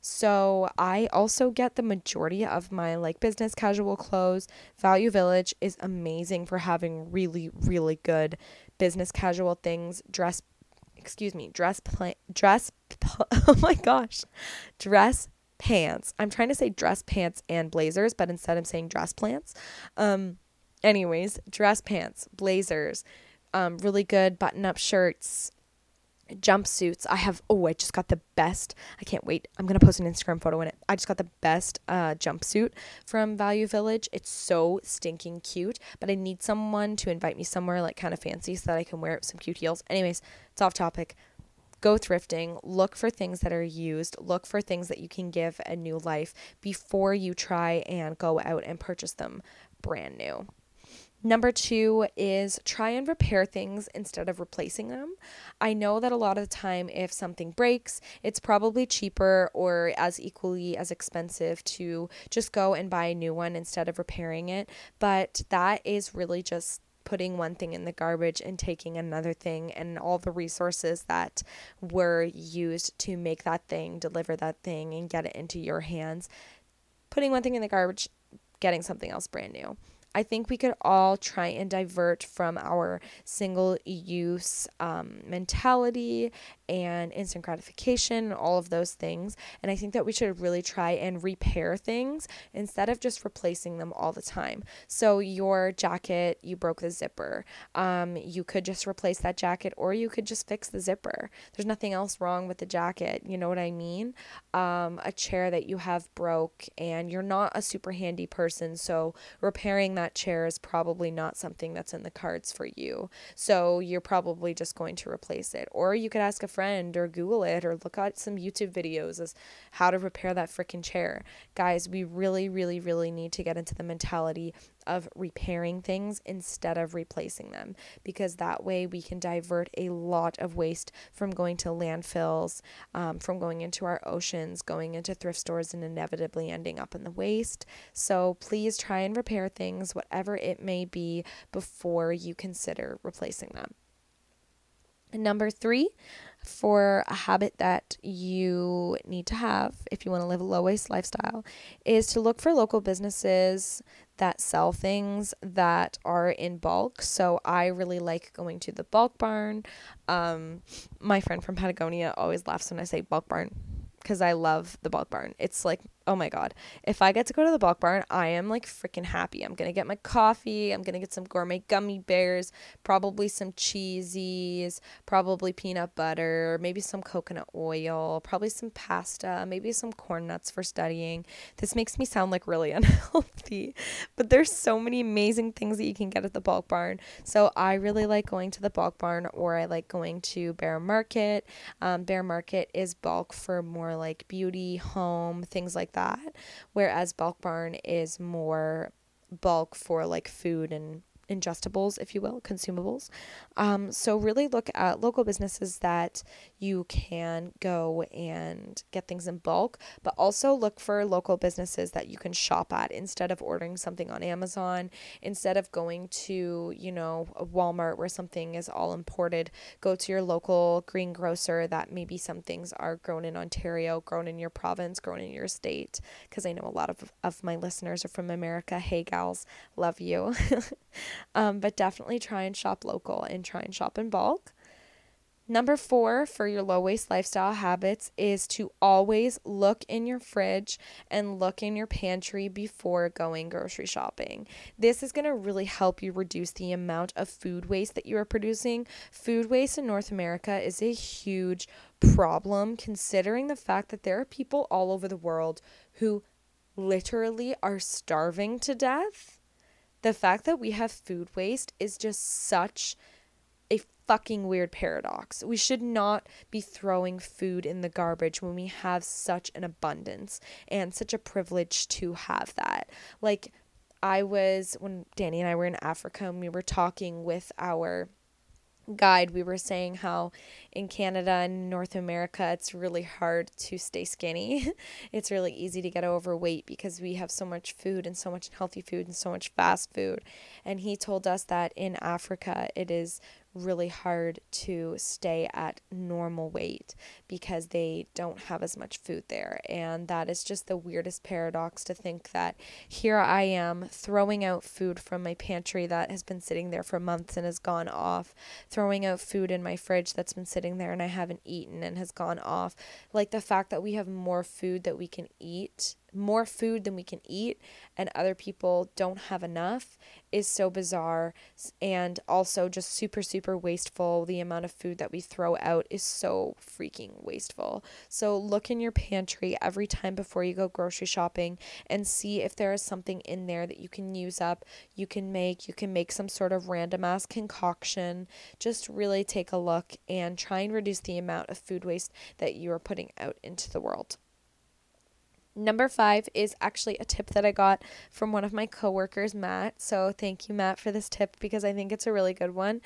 So I also get the majority of my like business casual clothes. Value Village is amazing for having really really good business casual things. Dress excuse me, dress pla- dress oh my gosh. Dress pants. I'm trying to say dress pants and blazers, but instead I'm saying dress plants. Um anyways, dress pants, blazers, um really good button-up shirts, jumpsuits. I have oh, I just got the best. I can't wait. I'm gonna post an Instagram photo in it. I just got the best uh, jumpsuit from Value Village. It's so stinking cute, but I need someone to invite me somewhere like kind of fancy so that I can wear some cute heels. Anyways, it's off topic. Go thrifting, look for things that are used, look for things that you can give a new life before you try and go out and purchase them brand new. Number two is try and repair things instead of replacing them. I know that a lot of the time, if something breaks, it's probably cheaper or as equally as expensive to just go and buy a new one instead of repairing it. But that is really just putting one thing in the garbage and taking another thing and all the resources that were used to make that thing, deliver that thing, and get it into your hands. Putting one thing in the garbage, getting something else brand new. I think we could all try and divert from our single use um, mentality and instant gratification and all of those things. And I think that we should really try and repair things instead of just replacing them all the time. So, your jacket, you broke the zipper. Um, you could just replace that jacket or you could just fix the zipper. There's nothing else wrong with the jacket. You know what I mean? Um, a chair that you have broke and you're not a super handy person. So, repairing that chair is probably not something that's in the cards for you. So, you're probably just going to replace it. Or you could ask a friend or Google it or look at some YouTube videos as how to repair that freaking chair. Guys, we really, really, really need to get into the mentality of repairing things instead of replacing them because that way we can divert a lot of waste from going to landfills, um, from going into our oceans, going into thrift stores, and inevitably ending up in the waste. So please try and repair things, whatever it may be, before you consider replacing them. Number three, for a habit that you need to have if you want to live a low waste lifestyle is to look for local businesses that sell things that are in bulk. So I really like going to the bulk barn. Um, my friend from Patagonia always laughs when I say bulk barn because I love the bulk barn. It's like oh my god. If i get to go to the bulk barn i am like freaking happy. I'm gonna get my coffee. I'm gonna get some gourmet gummy bears probably some cheesies probably peanut butter maybe some coconut oil probably some pasta maybe some corn nuts for studying. This makes me sound like really unhealthy but there's so many amazing things that you can get at the bulk barn. So i really like going to the bulk barn or i like going to bare market. Um, bare market is bulk for more like beauty home things like that that. Whereas bulk barn is more bulk for like food and ingestibles, if you will, consumables. Um, so, really look at local businesses that you can go and get things in bulk, but also look for local businesses that you can shop at instead of ordering something on Amazon, instead of going to, you know, Walmart where something is all imported. Go to your local greengrocer that maybe some things are grown in Ontario, grown in your province, grown in your state, because I know a lot of, of my listeners are from America. Hey, gals, love you. um, but definitely try and shop local and try and shop in bulk. Number four for your low waste lifestyle habits is to always look in your fridge and look in your pantry before going grocery shopping. This is going to really help you reduce the amount of food waste that you are producing. Food waste in North America is a huge problem considering the fact that there are people all over the world who literally are starving to death. The fact that we have food waste is just such a fucking weird paradox. We should not be throwing food in the garbage when we have such an abundance and such a privilege to have that. Like, I was, when Danny and I were in Africa and we were talking with our guide, we were saying how in Canada and North America, it's really hard to stay skinny. it's really easy to get overweight because we have so much food and so much healthy food and so much fast food. And he told us that in Africa, it is really hard to stay at normal weight because they don't have as much food there. And that is just the weirdest paradox to think that here I am throwing out food from my pantry that has been sitting there for months and has gone off, throwing out food in my fridge that's been sitting there and I haven't eaten and has gone off. Like the fact that we have more food that we can eat more food than we can eat and other people don't have enough is so bizarre. And also just super super wasteful. The amount of food that we throw out is so freaking wasteful. So look in your pantry every time before you go grocery shopping and see if there is something in there that you can use up. You can make you can make some sort of random ass concoction. Just really take a look and try and reduce the amount of food waste that you are putting out into the world Number five is actually a tip that I got from one of my coworkers, Matt. So thank you, Matt, for this tip because I think it's a really good one.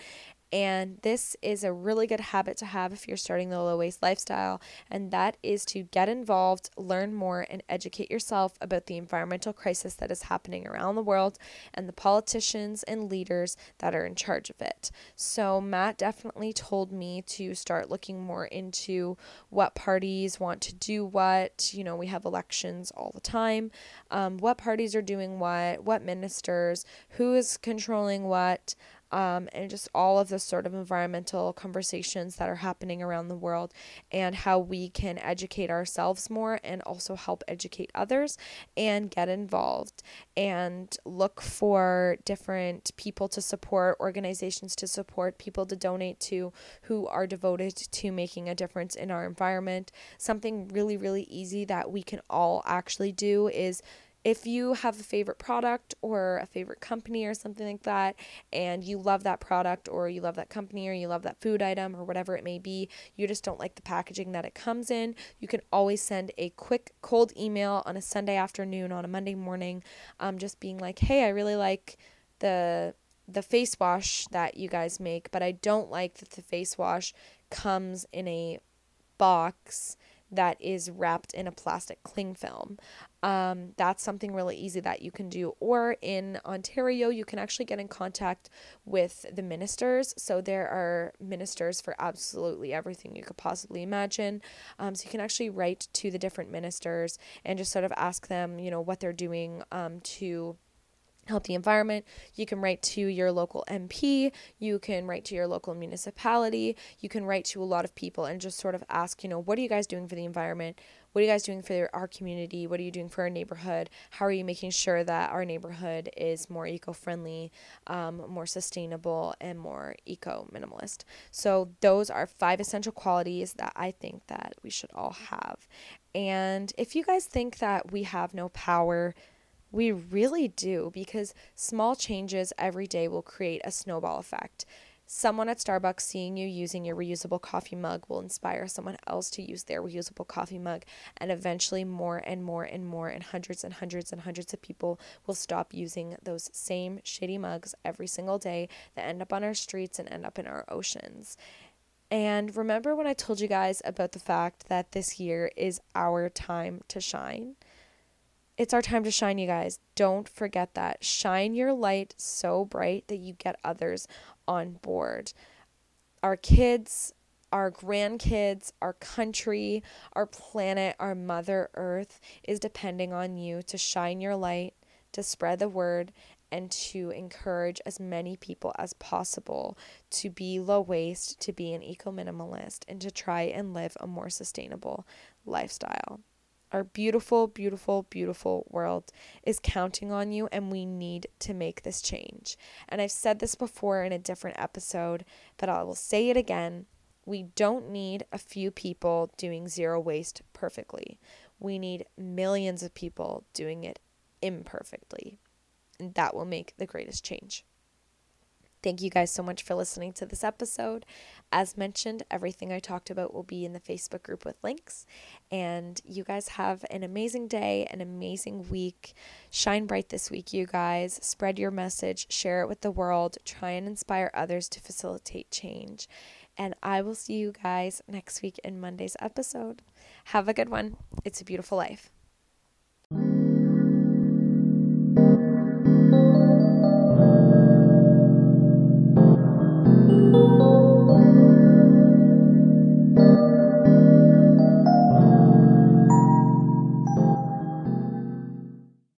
And this is a really good habit to have if you're starting the low waste lifestyle, and that is to get involved, learn more, and educate yourself about the environmental crisis that is happening around the world and the politicians and leaders that are in charge of it. So, Matt definitely told me to start looking more into what parties want to do what. You know, we have elections all the time, um, what parties are doing what, what ministers, who is controlling what um, and just all of the sort of environmental conversations that are happening around the world and how we can educate ourselves more and also help educate others and get involved and look for different people to support, organizations to support, people to donate to who are devoted to making a difference in our environment. Something really, really easy that we can all actually do is if you have a favorite product or a favorite company or something like that, and you love that product or you love that company or you love that food item or whatever it may be, you just don't like the packaging that it comes in, you can always send a quick cold email on a Sunday afternoon, on a Monday morning, um, just being like, hey, I really like the the face wash that you guys make, but I don't like that the face wash comes in a box that is wrapped in a plastic cling film. Um, that's something really easy that you can do. Or in Ontario, you can actually get in contact with the ministers. So there are ministers for absolutely everything you could possibly imagine. Um, so you can actually write to the different ministers and just sort of ask them, you know, what they're doing um, to help the environment. You can write to your local MP, you can write to your local municipality, you can write to a lot of people and just sort of ask, you know, what are you guys doing for the environment? What are you guys doing for our community? What are you doing for our neighborhood? How are you making sure that our neighborhood is more eco friendly, um, more sustainable, and more eco minimalist? So, those are five essential qualities that I think that we should all have. And if you guys think that we have no power, we really do because small changes every day will create a snowball effect. Someone at Starbucks seeing you using your reusable coffee mug will inspire someone else to use their reusable coffee mug, and eventually, more and more and more, and hundreds and hundreds and hundreds of people will stop using those same shitty mugs every single day that end up on our streets and end up in our oceans. And remember when I told you guys about the fact that this year is our time to shine? It's our time to shine, you guys. Don't forget that. Shine your light so bright that you get others on board. Our kids, our grandkids, our country, our planet, our Mother Earth is depending on you to shine your light, to spread the word, and to encourage as many people as possible to be low waste, to be an eco minimalist, and to try and live a more sustainable lifestyle. Our beautiful, beautiful, beautiful world is counting on you, and we need to make this change. And I've said this before in a different episode, but I will say it again. We don't need a few people doing zero waste perfectly. We need millions of people doing it imperfectly. And that will make the greatest change. Thank you guys so much for listening to this episode. As mentioned, everything I talked about will be in the Facebook group with links. And you guys have an amazing day, an amazing week. Shine bright this week, you guys. Spread your message, share it with the world, try and inspire others to facilitate change. And I will see you guys next week in Monday's episode. Have a good one. It's a beautiful life.